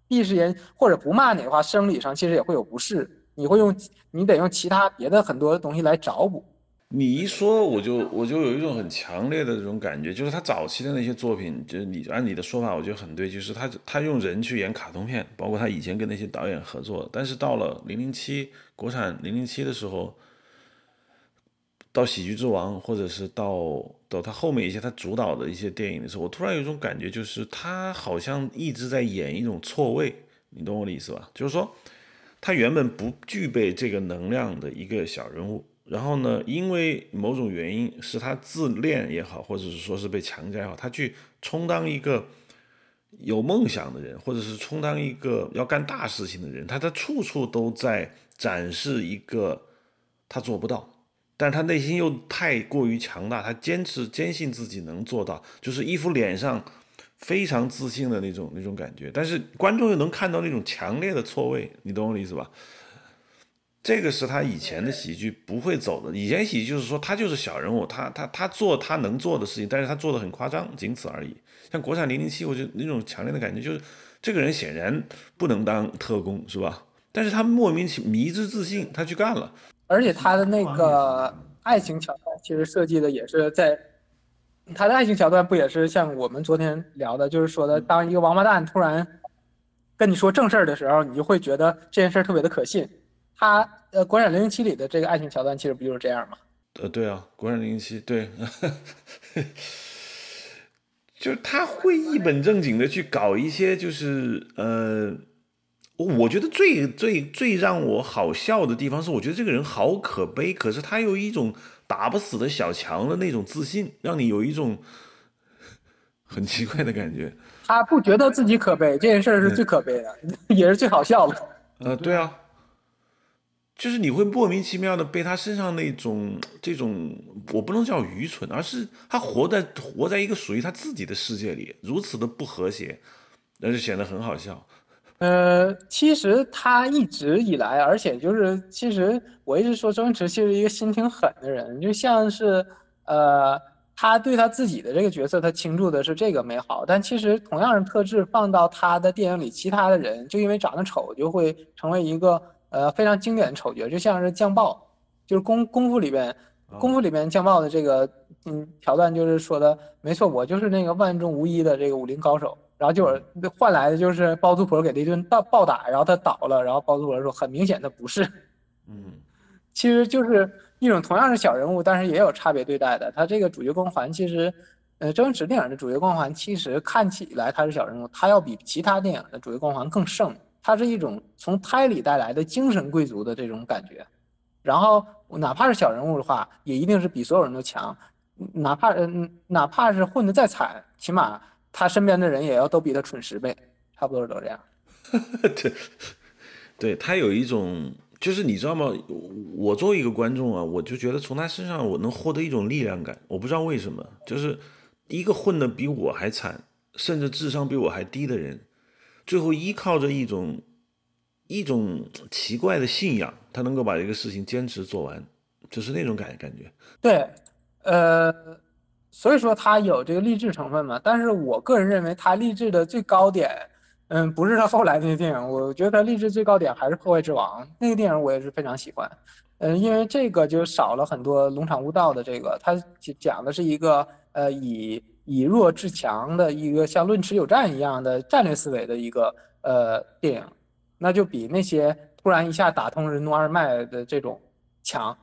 第一时间或者不骂你的话，生理上其实也会有不适，你会用你得用其他别的很多东西来找补。你一说，我就我就有一种很强烈的这种感觉，就是他早期的那些作品，就是你按你的说法，我觉得很对，就是他他用人去演卡通片，包括他以前跟那些导演合作，但是到了零零七国产零零七的时候。到喜剧之王，或者是到到他后面一些他主导的一些电影的时候，我突然有一种感觉，就是他好像一直在演一种错位，你懂我的意思吧？就是说，他原本不具备这个能量的一个小人物，然后呢，因为某种原因是他自恋也好，或者是说是被强加也好，他去充当一个有梦想的人，或者是充当一个要干大事情的人，他他处处都在展示一个他做不到。但他内心又太过于强大，他坚持坚信自己能做到，就是一副脸上非常自信的那种那种感觉。但是观众又能看到那种强烈的错位，你懂我的意思吧？这个是他以前的喜剧不会走的。以前喜剧就是说他就是小人物，他他他做他能做的事情，但是他做的很夸张，仅此而已。像国产零零七，我觉得那种强烈的感觉就是这个人显然不能当特工，是吧？但是他莫名其迷之自信，他去干了。而且他的那个爱情桥段，其实设计的也是在他的爱情桥段，不也是像我们昨天聊的，就是说的，当一个王八蛋突然跟你说正事儿的时候，你就会觉得这件事儿特别的可信。他呃，国产零零七里的这个爱情桥段，其实不就是这样吗？呃，对啊，国产零零七，对，就是他会一本正经的去搞一些，就是呃。我觉得最最最让我好笑的地方是，我觉得这个人好可悲，可是他有一种打不死的小强的那种自信，让你有一种很奇怪的感觉。他不觉得自己可悲，这件事儿是最可悲的，也是最好笑的。呃，对啊，就是你会莫名其妙的被他身上那种这种，我不能叫愚蠢，而是他活在活在一个属于他自己的世界里，如此的不和谐，那就显得很好笑。呃，其实他一直以来，而且就是，其实我一直说周星驰其实一个心挺狠的人，就像是，呃，他对他自己的这个角色，他倾注的是这个美好，但其实同样的特质放到他的电影里，其他的人就因为长得丑，就会成为一个呃非常经典的丑角，就像是酱爆，就是功功夫里边，功夫里边酱爆的这个嗯桥段就是说的没错，我就是那个万中无一的这个武林高手，然后就是换来的就是包租婆给他一顿暴暴打，然后他倒了，然后包租婆说很明显的不是，嗯，其实就是一种同样是小人物，但是也有差别对待的。他这个主角光环其实，呃，周星驰电影的主角光环其实看起来他是小人物，他要比其他电影的主角光环更盛，他是一种从胎里带来的精神贵族的这种感觉。然后哪怕是小人物的话，也一定是比所有人都强，哪怕嗯哪怕是混得再惨，起码他身边的人也要都比他蠢十倍，差不多都这样。对，对他有一种，就是你知道吗？我作为一个观众啊，我就觉得从他身上我能获得一种力量感，我不知道为什么，就是一个混得比我还惨，甚至智商比我还低的人，最后依靠着一种一种奇怪的信仰，他能够把这个事情坚持做完，就是那种感感觉。对，呃，所以说他有这个励志成分嘛，但是我个人认为他励志的最高点，嗯，不是他后来那些电影，我觉得他励志最高点还是《破坏之王》那个电影，我也是非常喜欢，嗯，因为这个就少了很多龙场悟道的这个，他讲的是一个呃以以弱制强的一个像论持久战一样的战略思维的一个呃电影，那就比那些突然一下打通任督二脉的这种强。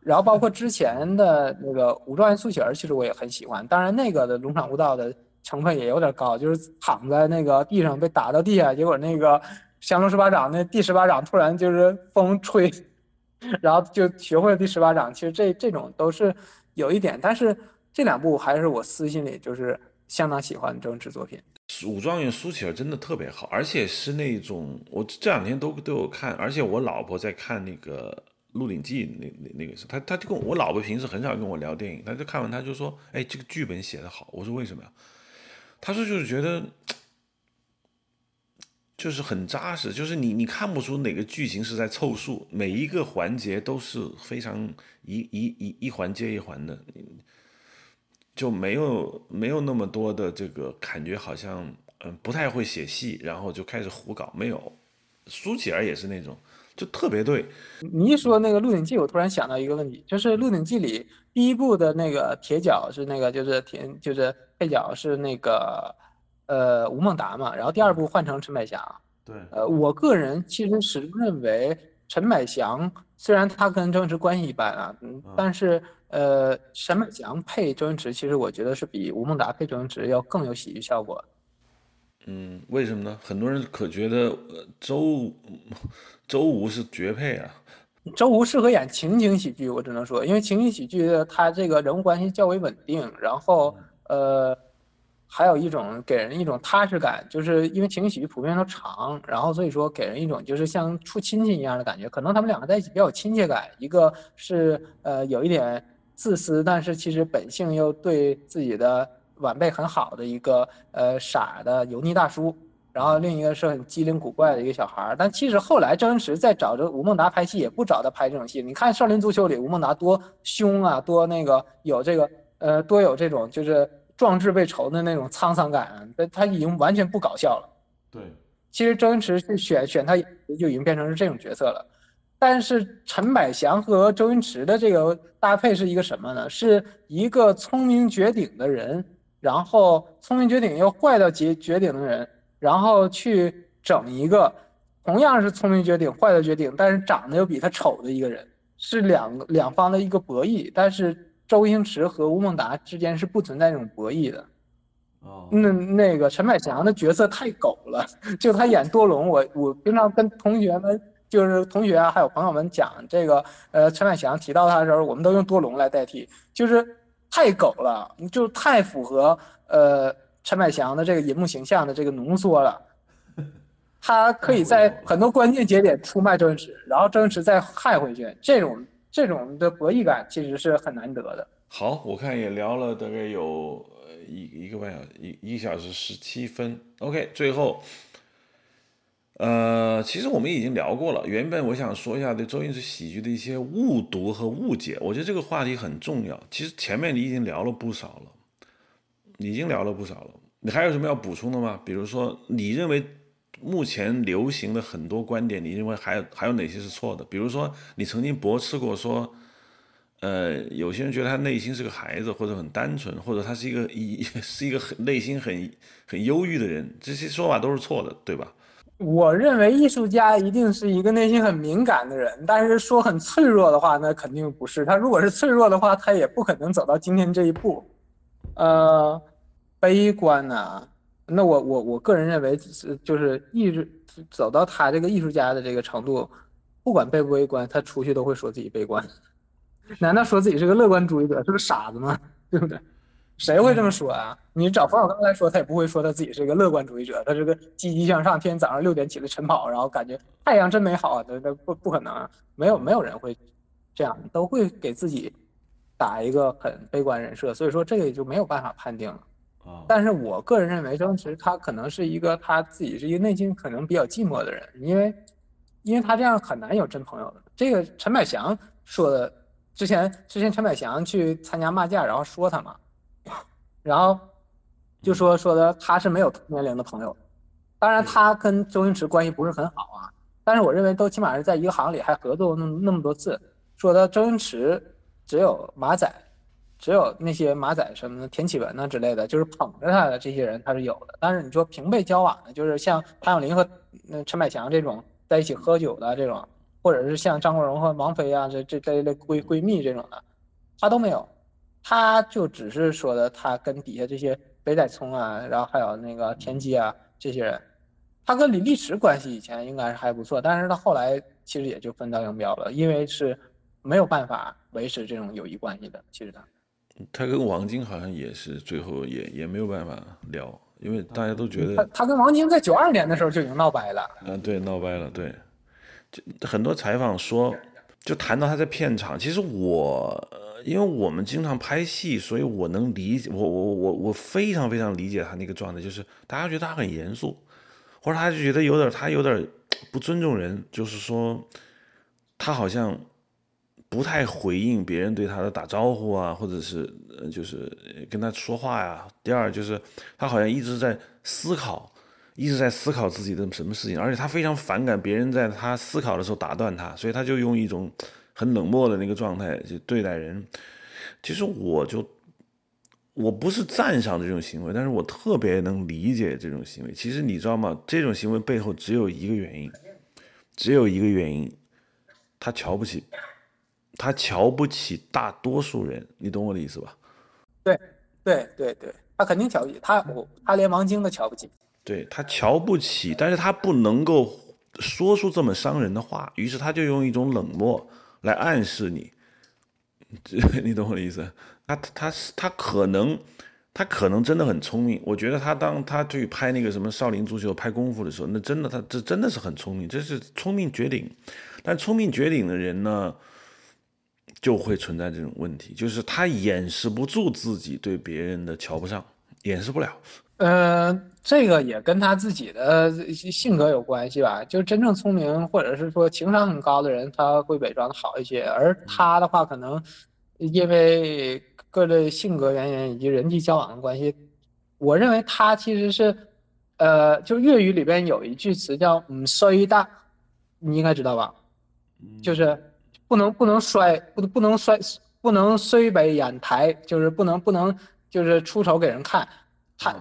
然后包括之前的那个武状元苏乞儿，其实我也很喜欢。当然，那个的龙场悟道的成分也有点高，就是躺在那个地上被打到地下，结果那个降龙十八掌那第十八掌突然就是风吹，然后就学会了第十八掌。其实这这种都是有一点，但是这两部还是我私心里就是相当喜欢的周星驰作品。武状元苏乞儿真的特别好，而且是那种我这两天都都有看，而且我老婆在看那个。《鹿鼎记》那那那个是，他他就跟我老婆平时很少跟我聊电影，他就看完他就说，哎，这个剧本写得好。我说为什么呀？他说就是觉得就是很扎实，就是你你看不出哪个剧情是在凑数，每一个环节都是非常一一一一环接一环的，就没有没有那么多的这个感觉，好像嗯不太会写戏，然后就开始胡搞。没有，苏乞儿也是那种。就特别对，你一说那个《鹿鼎记》，我突然想到一个问题，就是《鹿鼎记》里第一部的那个铁脚是那个，就是铁，就是配角是那个，呃，吴孟达嘛。然后第二部换成陈百祥。对。呃，我个人其实始终认为，陈百祥虽然他跟周星驰关系一般啊，嗯，但是呃，沈美翔配周星驰，其实我觉得是比吴孟达配周星驰要更有喜剧效果。嗯，为什么呢？很多人可觉得周。周吴是绝配啊！周吴适合演情景喜剧，我只能说，因为情景喜剧它这个人物关系较为稳定，然后呃，还有一种给人一种踏实感，就是因为情景喜剧普遍都长，然后所以说给人一种就是像处亲戚一样的感觉，可能他们两个在一起比较有亲切感。一个是呃有一点自私，但是其实本性又对自己的晚辈很好的一个呃傻的油腻大叔。然后另一个是很机灵古怪的一个小孩儿，但其实后来周星驰在找着吴孟达拍戏，也不找他拍这种戏。你看《少林足球》里吴孟达多凶啊，多那个有这个呃多有这种就是壮志未酬的那种沧桑感，但他已经完全不搞笑了。对，其实周星驰去选选他就已经变成是这种角色了。但是陈百祥和周星驰的这个搭配是一个什么呢？是一个聪明绝顶的人，然后聪明绝顶又坏到绝绝顶的人。然后去整一个同样是聪明绝顶、坏到绝顶，但是长得又比他丑的一个人，是两两方的一个博弈。但是周星驰和吴孟达之间是不存在这种博弈的。哦，那那个陈百祥的角色太狗了，就他演多隆，我我平常跟同学们，就是同学啊，还有朋友们讲这个，呃，陈百祥提到他的时候，我们都用多隆来代替，就是太狗了，就太符合呃。陈百祥的这个银幕形象的这个浓缩了，他 可以在很多关键节点出卖周星驰，然后周星驰再害回去，这种这种的博弈感其实是很难得的。好，我看也聊了大概有一一个半小时，一一小时十七分。OK，最后，呃，其实我们已经聊过了。原本我想说一下对周星驰喜剧的一些误读和误解，我觉得这个话题很重要。其实前面你已经聊了不少了。已经聊了不少了，你还有什么要补充的吗？比如说，你认为目前流行的很多观点，你认为还有还有哪些是错的？比如说，你曾经驳斥过说，呃，有些人觉得他内心是个孩子，或者很单纯，或者他是一个一 是一个很内心很很忧郁的人，这些说法都是错的，对吧？我认为艺术家一定是一个内心很敏感的人，但是说很脆弱的话，那肯定不是。他如果是脆弱的话，他也不可能走到今天这一步。呃，悲观呢？那我我我个人认为，是就是艺术走到他这个艺术家的这个程度，不管悲不悲观，他出去都会说自己悲观。难道说自己是个乐观主义者是个傻子吗？对不对？谁会这么说啊？你找冯小刚来说，他也不会说他自己是一个乐观主义者，他是个积极向上，天天早上六点起来晨跑，然后感觉太阳真美好，那那不不可能，没有没有人会这样，都会给自己打一个很悲观人设，所以说这个也就没有办法判定了。但是我个人认为，周星驰他可能是一个他自己是一个内心可能比较寂寞的人，因为因为他这样很难有真朋友的。这个陈百祥说的。之前之前陈百祥去参加骂架，然后说他嘛，然后就说说的他是没有同年龄的朋友，当然他跟周星驰关系不是很好啊，但是我认为都起码是在一个行里还合作那那么多次，说的周星驰只有马仔，只有那些马仔什么的田启文呐之类的，就是捧着他的这些人他是有的，但是你说平辈交往的，就是像谭咏麟和那陈百强这种在一起喝酒的这种。或者是像张国荣和王菲啊，这这这一类闺闺蜜这种的，他都没有，他就只是说的他跟底下这些北仔聪啊，然后还有那个田鸡啊这些人，他跟李立驰关系以前应该是还不错，但是他后来其实也就分道扬镳了，因为是没有办法维持这种友谊关系的。其实他，他跟王晶好像也是最后也也没有办法聊，因为大家都觉得他他跟王晶在九二年的时候就已经闹掰了。嗯，对，闹掰了，对。就很多采访说，就谈到他在片场。其实我，因为我们经常拍戏，所以我能理解。我我我我非常非常理解他那个状态，就是大家觉得他很严肃，或者他就觉得有点他有点不尊重人，就是说他好像不太回应别人对他的打招呼啊，或者是就是跟他说话呀。第二就是他好像一直在思考。一直在思考自己的什么事情，而且他非常反感别人在他思考的时候打断他，所以他就用一种很冷漠的那个状态就对待人。其实我就我不是赞赏这种行为，但是我特别能理解这种行为。其实你知道吗？这种行为背后只有一个原因，只有一个原因，他瞧不起，他瞧不起大多数人。你懂我的意思吧？对对对对，他肯定瞧不起他，我他连王晶都瞧不起。对他瞧不起，但是他不能够说出这么伤人的话，于是他就用一种冷漠来暗示你，你懂我的意思？他他他可能他可能真的很聪明，我觉得他当他去拍那个什么少林足球拍功夫的时候，那真的他这真的是很聪明，这是聪明绝顶。但聪明绝顶的人呢，就会存在这种问题，就是他掩饰不住自己对别人的瞧不上，掩饰不了。嗯，这个也跟他自己的性格有关系吧。就真正聪明或者是说情商很高的人，他会伪装的好一些。而他的话，可能因为各类性格原因以及人际交往的关系，我认为他其实是，呃，就粤语里边有一句词叫“嗯衰大”，你应该知道吧？就是不能不能衰，不不能衰，不能衰北眼台，就是不能不能就是出丑给人看，他。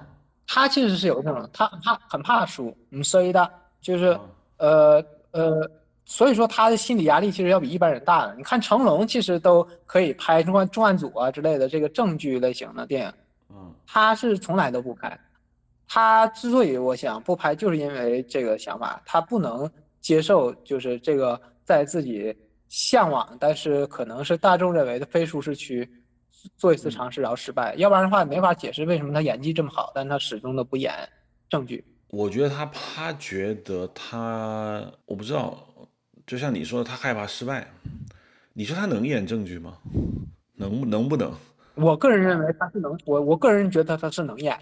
他其实是有这种，他很怕很怕输，嗯，所以的，就是，呃呃，所以说他的心理压力其实要比一般人大的。你看成龙其实都可以拍重案重案组啊之类的这个正剧类型的电影，嗯，他是从来都不拍。他之所以我想不拍，就是因为这个想法，他不能接受就是这个在自己向往，但是可能是大众认为的非舒适区。做一次尝试然后失败，要不然的话没法解释为什么他演技这么好，但他始终都不演正剧。我觉得他他觉得他，我不知道，就像你说的，他害怕失败。你说他能演正剧吗？能能不能？我个人认为他是能，我我个人觉得他是能演，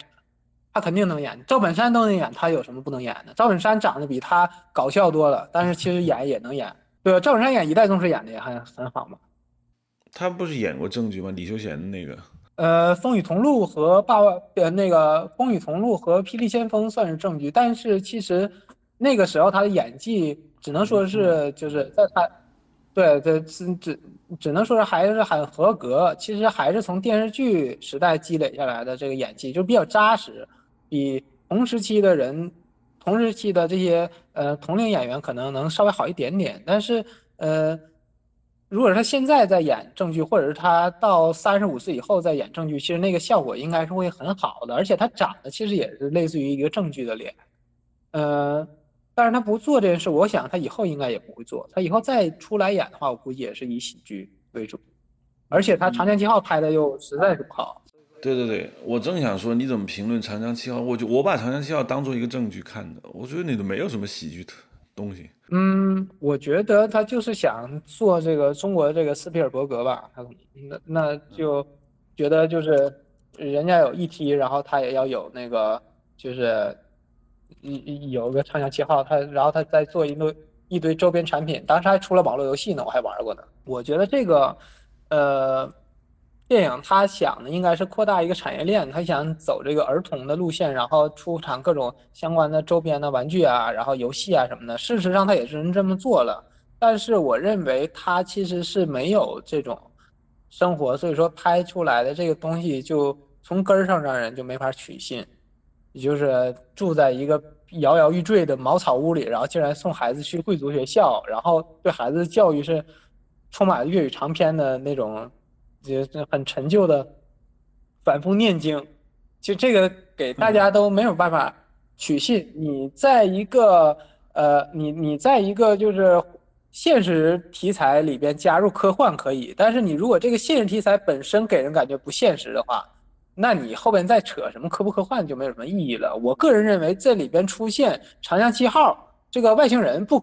他肯定能演。赵本山都能演，他有什么不能演的？赵本山长得比他搞笑多了，但是其实演也能演。对，赵本山演一代宗师演的也很很好嘛。他不是演过正剧吗？李修贤的那个，呃，《风雨同路》和《霸王》呃，那个《风雨同路》和《霹雳先锋》算是正剧，但是其实那个时候他的演技只能说是就是在他对对，只只只能说是还是很合格。其实还是从电视剧时代积累下来的这个演技，就比较扎实，比同时期的人、同时期的这些呃同龄演员可能能稍微好一点点。但是呃，如果是他现在在演正剧，或者是他到三十五岁以后再演正剧，其实那个效果应该是会很好的。而且他长得其实也是类似于一个正剧的脸，呃。但是他不做这件事，我想他以后应该也不会做。他以后再出来演的话，我估计也是以喜剧为主。而且他《长江七号》拍的又实在是不好。对对对，我正想说，你怎么评论《长江七号》？我就我把《长江七号》当做一个正剧看的，我觉得你都没有什么喜剧特东西。嗯，我觉得他就是想做这个中国这个斯皮尔伯格吧。他那那就觉得就是人家有 E.T.，然后他也要有那个就是。一有个长江七号，他然后他再做一堆一堆周边产品，当时还出了网络游戏呢，我还玩过呢。我觉得这个，呃，电影他想的应该是扩大一个产业链，他想走这个儿童的路线，然后出产各种相关的周边的玩具啊，然后游戏啊什么的。事实上他也是这么做了，但是我认为他其实是没有这种生活，所以说拍出来的这个东西就从根儿上让人就没法取信。也就是住在一个摇摇欲坠的茅草屋里，然后竟然送孩子去贵族学校，然后对孩子的教育是充满粤语长篇的那种，就很陈旧的反复念经，就这个给大家都没有办法取信。你在一个呃，你你在一个就是现实题材里边加入科幻可以，但是你如果这个现实题材本身给人感觉不现实的话。那你后边再扯什么科不科幻就没有什么意义了。我个人认为这里边出现长江七号这个外星人不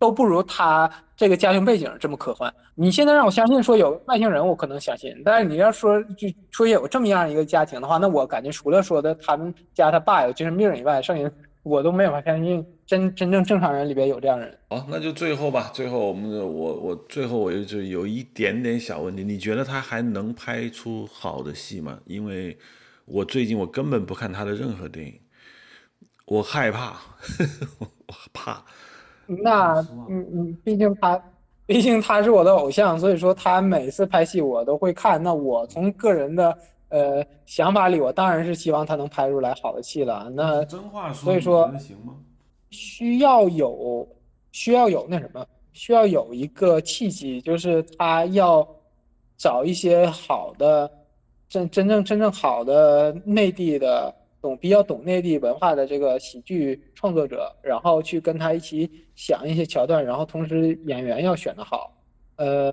都不如他这个家庭背景这么科幻。你现在让我相信说有外星人，我可能相信。但是你要说就说有这么样一个家庭的话，那我感觉除了说的他们家他爸有精神病以外，剩下我都没有法相信真真正正常人里边有这样人。好，那就最后吧。最后我们我我最后我就有一点点小问题，你觉得他还能拍出好的戏吗？因为我最近我根本不看他的任何电影，我害怕，我怕。那嗯嗯，毕竟他毕竟他是我的偶像，所以说他每次拍戏我都会看。那我从个人的呃想法里，我当然是希望他能拍出来好的戏了。那真话说，所以说行吗？需要有。需要有那什么，需要有一个契机，就是他要找一些好的、真真正真正好的内地的懂比较懂内地文化的这个喜剧创作者，然后去跟他一起想一些桥段，然后同时演员要选的好。呃，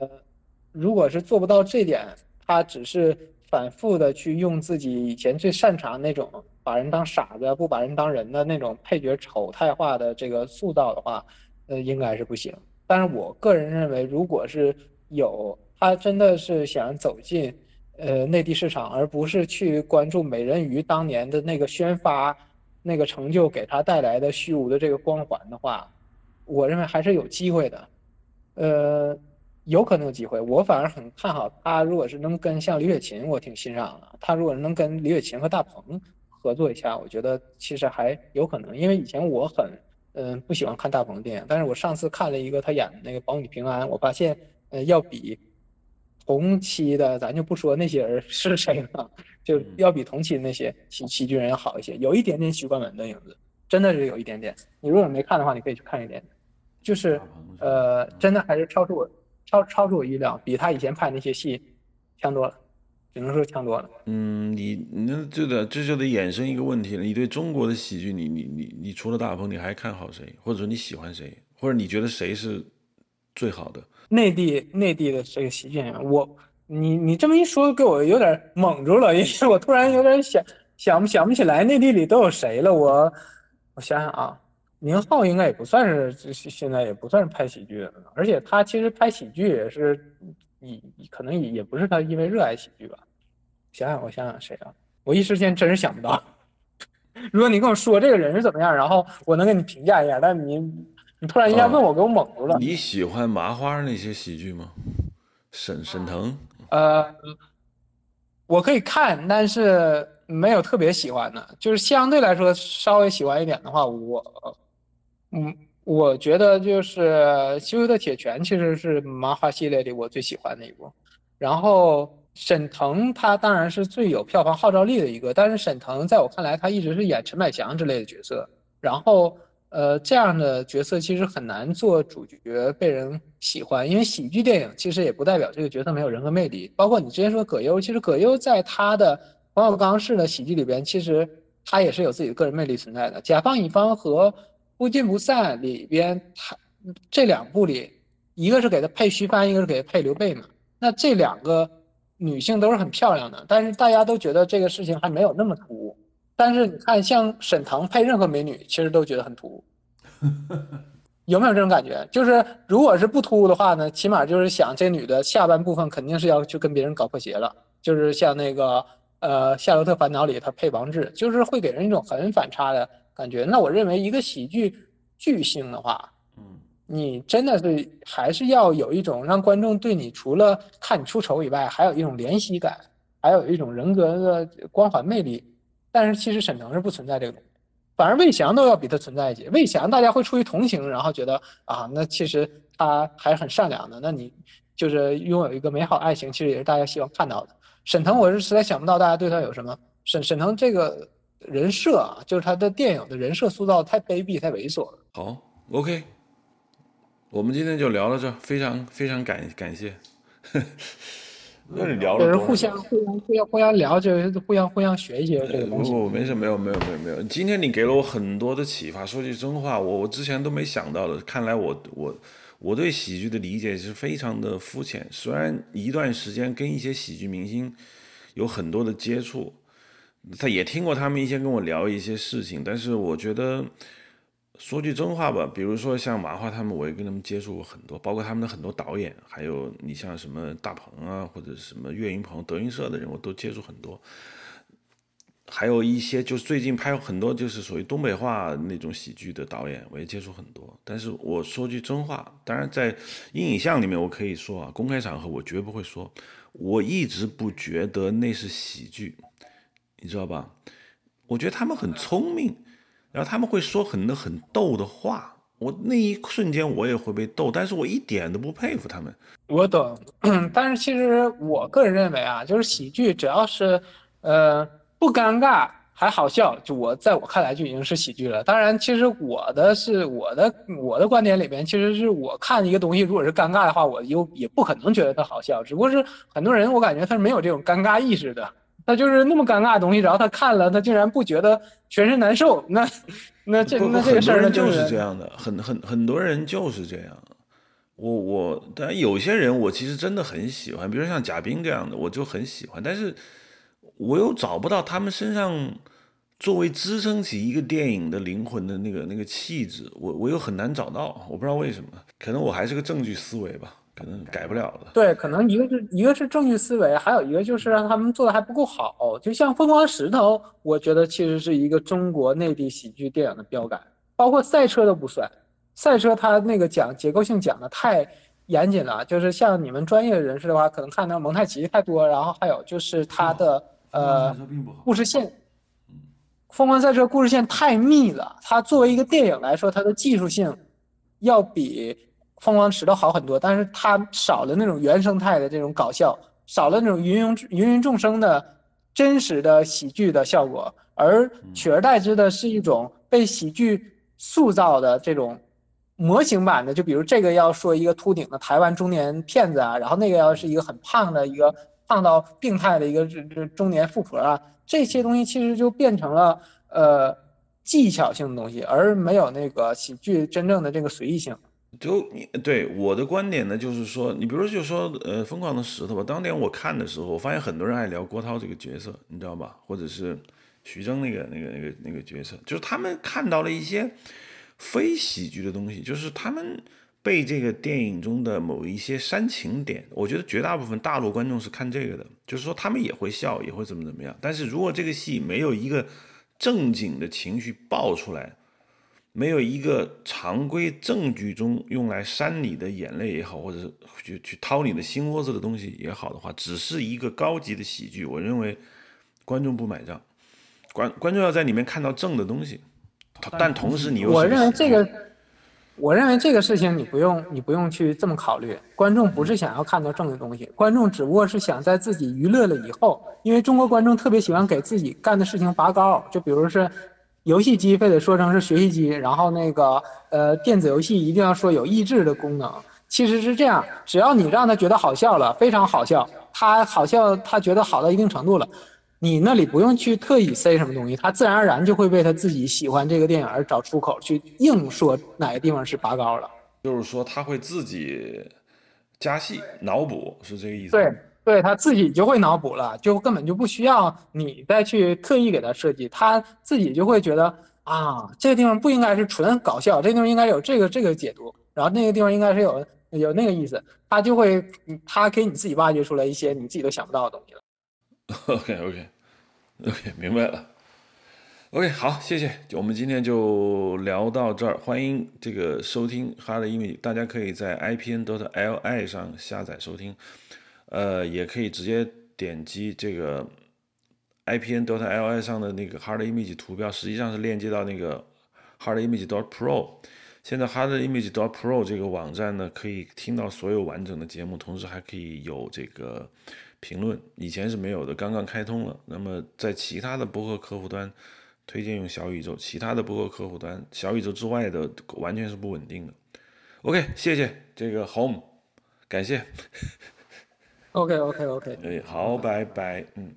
如果是做不到这点，他只是反复的去用自己以前最擅长那种把人当傻子不把人当人的那种配角丑态化的这个塑造的话。呃，应该是不行。但是我个人认为，如果是有他真的是想走进呃内地市场，而不是去关注美人鱼当年的那个宣发那个成就给他带来的虚无的这个光环的话，我认为还是有机会的。呃，有可能有机会。我反而很看好他，如果是能跟像李雪琴，我挺欣赏的。他如果能跟李雪琴和大鹏合作一下，我觉得其实还有可能。因为以前我很。嗯，不喜欢看大鹏的电影，但是我上次看了一个他演的那个《保你平安》，我发现，呃，要比同期的，咱就不说那些人是谁了，就要比同期那些喜喜剧人要好一些，有一点点许冠文的影子，真的是有一点点。你如果没看的话，你可以去看一点，就是，呃，真的还是超出我超超出我意料，比他以前拍那些戏强多了。只能说强多了。嗯，你那就得这就得衍生一个问题了。你对中国的喜剧，你你你你除了大鹏，你还看好谁？或者说你喜欢谁？或者你觉得谁是最好的？内地内地的这个喜剧演员，我你你这么一说，给我有点懵住了，因为我突然有点想想想不起来内地里都有谁了。我我想想啊，宁浩应该也不算是现在也不算是拍喜剧的，而且他其实拍喜剧也是以可能也也不是他因为热爱喜剧吧。想想我想想谁啊？我一时间真是想不到。如果你跟我说这个人是怎么样，然后我能给你评价一下。但你你突然一下问我，给我蒙住了。你喜欢麻花那些喜剧吗？沈沈腾？呃，我可以看，但是没有特别喜欢的。就是相对来说稍微喜欢一点的话，我嗯，我觉得就是《羞羞的铁拳》其实是麻花系列里我最喜欢的一部。然后沈腾他当然是最有票房号召力的一个，但是沈腾在我看来他一直是演陈百强之类的角色。然后呃这样的角色其实很难做主角被人喜欢，因为喜剧电影其实也不代表这个角色没有人格魅力。包括你之前说葛优，其实葛优在他的冯小刚式的喜剧里边，其实他也是有自己的个人魅力存在的。甲方乙方和不见不散里边，他这两部里，一个是给他配徐帆，一个是给他配刘备嘛。那这两个女性都是很漂亮的，但是大家都觉得这个事情还没有那么突兀。但是你看，像沈腾配任何美女，其实都觉得很突兀。有没有这种感觉？就是如果是不突兀的话呢，起码就是想这女的下半部分肯定是要去跟别人搞破鞋了。就是像那个呃《夏洛特烦恼》里她配王志，就是会给人一种很反差的。感觉那我认为一个喜剧巨星的话，嗯，你真的是还是要有一种让观众对你除了看你出丑以外，还有一种怜惜感，还有一种人格的光环魅力。但是其实沈腾是不存在这个东西，反而魏翔都要比他存在一些。魏翔大家会出于同情，然后觉得啊，那其实他还是很善良的。那你就是拥有一个美好爱情，其实也是大家希望看到的。沈腾，我是实在想不到大家对他有什么。沈沈腾这个。人设啊，就是他的电影的人设塑造太卑鄙、太猥琐了。好，OK，我们今天就聊到这，非常非常感感谢。那你聊了，就是互相互相互相互相聊，就是互相互相学一些这个东西。不不，没事，没有没有没有没有。今天你给了我很多的启发。说句真话，我我之前都没想到的。看来我我我对喜剧的理解是非常的肤浅。虽然一段时间跟一些喜剧明星有很多的接触。他也听过他们一些跟我聊一些事情，但是我觉得说句真话吧，比如说像马化他们，我也跟他们接触过很多，包括他们的很多导演，还有你像什么大鹏啊，或者什么岳云鹏、德云社的人，我都接触很多。还有一些就是最近拍很多就是属于东北话那种喜剧的导演，我也接触很多。但是我说句真话，当然在阴影像里面我可以说啊，公开场合我绝不会说，我一直不觉得那是喜剧。你知道吧？我觉得他们很聪明，然后他们会说很多很逗的话。我那一瞬间我也会被逗，但是我一点都不佩服他们。我懂，但是其实我个人认为啊，就是喜剧只要是，呃，不尴尬还好笑，就我在我看来就已经是喜剧了。当然，其实我的是我的我的观点里边，其实是我看一个东西，如果是尴尬的话，我又也不可能觉得它好笑。只不过是很多人，我感觉他是没有这种尴尬意识的。他就是那么尴尬的东西，然后他看了，他竟然不觉得全身难受，那那这那这个事儿就是这样的，很很很多人就是这样。我我当然有些人我其实真的很喜欢，比如像贾冰这样的，我就很喜欢，但是我又找不到他们身上作为支撑起一个电影的灵魂的那个那个气质，我我又很难找到，我不知道为什么，可能我还是个证据思维吧。可能改不了的。对，可能一个是一个是证据思维，还有一个就是让他们做的还不够好。就像《疯狂石头》，我觉得其实是一个中国内地喜剧电影的标杆。包括赛车都不算，赛车它那个讲结构性讲的太严谨了。就是像你们专业人士的话，可能看到蒙太奇太多，然后还有就是它的呃故事线，《疯狂赛车》故事线太密了。它作为一个电影来说，它的技术性要比。疯狂石头好很多，但是它少了那种原生态的这种搞笑，少了那种芸芸芸芸众生的真实的喜剧的效果，而取而代之的是一种被喜剧塑造的这种模型版的。就比如这个要说一个秃顶的台湾中年骗子啊，然后那个要是一个很胖的一个胖到病态的一个这这中年富婆啊，这些东西其实就变成了呃技巧性的东西，而没有那个喜剧真正的这个随意性。就你对我的观点呢，就是说，你比如，就说，呃，疯狂的石头吧。当年我看的时候，我发现很多人爱聊郭涛这个角色，你知道吧？或者是徐峥那个、那个、那个、那个角色，就是他们看到了一些非喜剧的东西，就是他们被这个电影中的某一些煽情点，我觉得绝大部分大陆观众是看这个的，就是说他们也会笑，也会怎么怎么样。但是如果这个戏没有一个正经的情绪爆出来，没有一个常规证据中用来扇你的眼泪也好，或者是去去掏你的心窝子的东西也好的话，只是一个高级的喜剧。我认为观众不买账，观观众要在里面看到正的东西，但同时你又我认为这个我认为这个事情你不用你不用去这么考虑，观众不是想要看到正的东西，观众只不过是想在自己娱乐了以后，因为中国观众特别喜欢给自己干的事情拔高，就比如是，游戏机非得说成是学习机，然后那个呃电子游戏一定要说有益智的功能，其实是这样，只要你让他觉得好笑了，非常好笑，他好笑他觉得好到一定程度了。你那里不用去特意塞什么东西，他自然而然就会为他自己喜欢这个电影而找出口，去硬说哪个地方是拔高了。就是说他会自己加戏脑补，是这个意思？对，对他自己就会脑补了，就根本就不需要你再去特意给他设计，他自己就会觉得啊，这个地方不应该是纯搞笑，这地方应该有这个这个解读，然后那个地方应该是有有那个意思，他就会他给你自己挖掘出来一些你自己都想不到的东西了。OK OK OK，明白了。OK，好，谢谢。我们今天就聊到这儿。欢迎这个收听哈的英语，大家可以在 IPN.LI 上下载收听，呃，也可以直接点击这个 IPN.DOT.LI 上的那个 Hard Image 图标，实际上是链接到那个 Hard Image dot Pro。现在 Hard Image dot Pro 这个网站呢，可以听到所有完整的节目，同时还可以有这个。评论以前是没有的，刚刚开通了。那么在其他的播客客户端推荐用小宇宙，其他的播客客户端小宇宙之外的完全是不稳定的。OK，谢谢这个 Home，感谢。OK OK OK，哎，好，拜拜，嗯。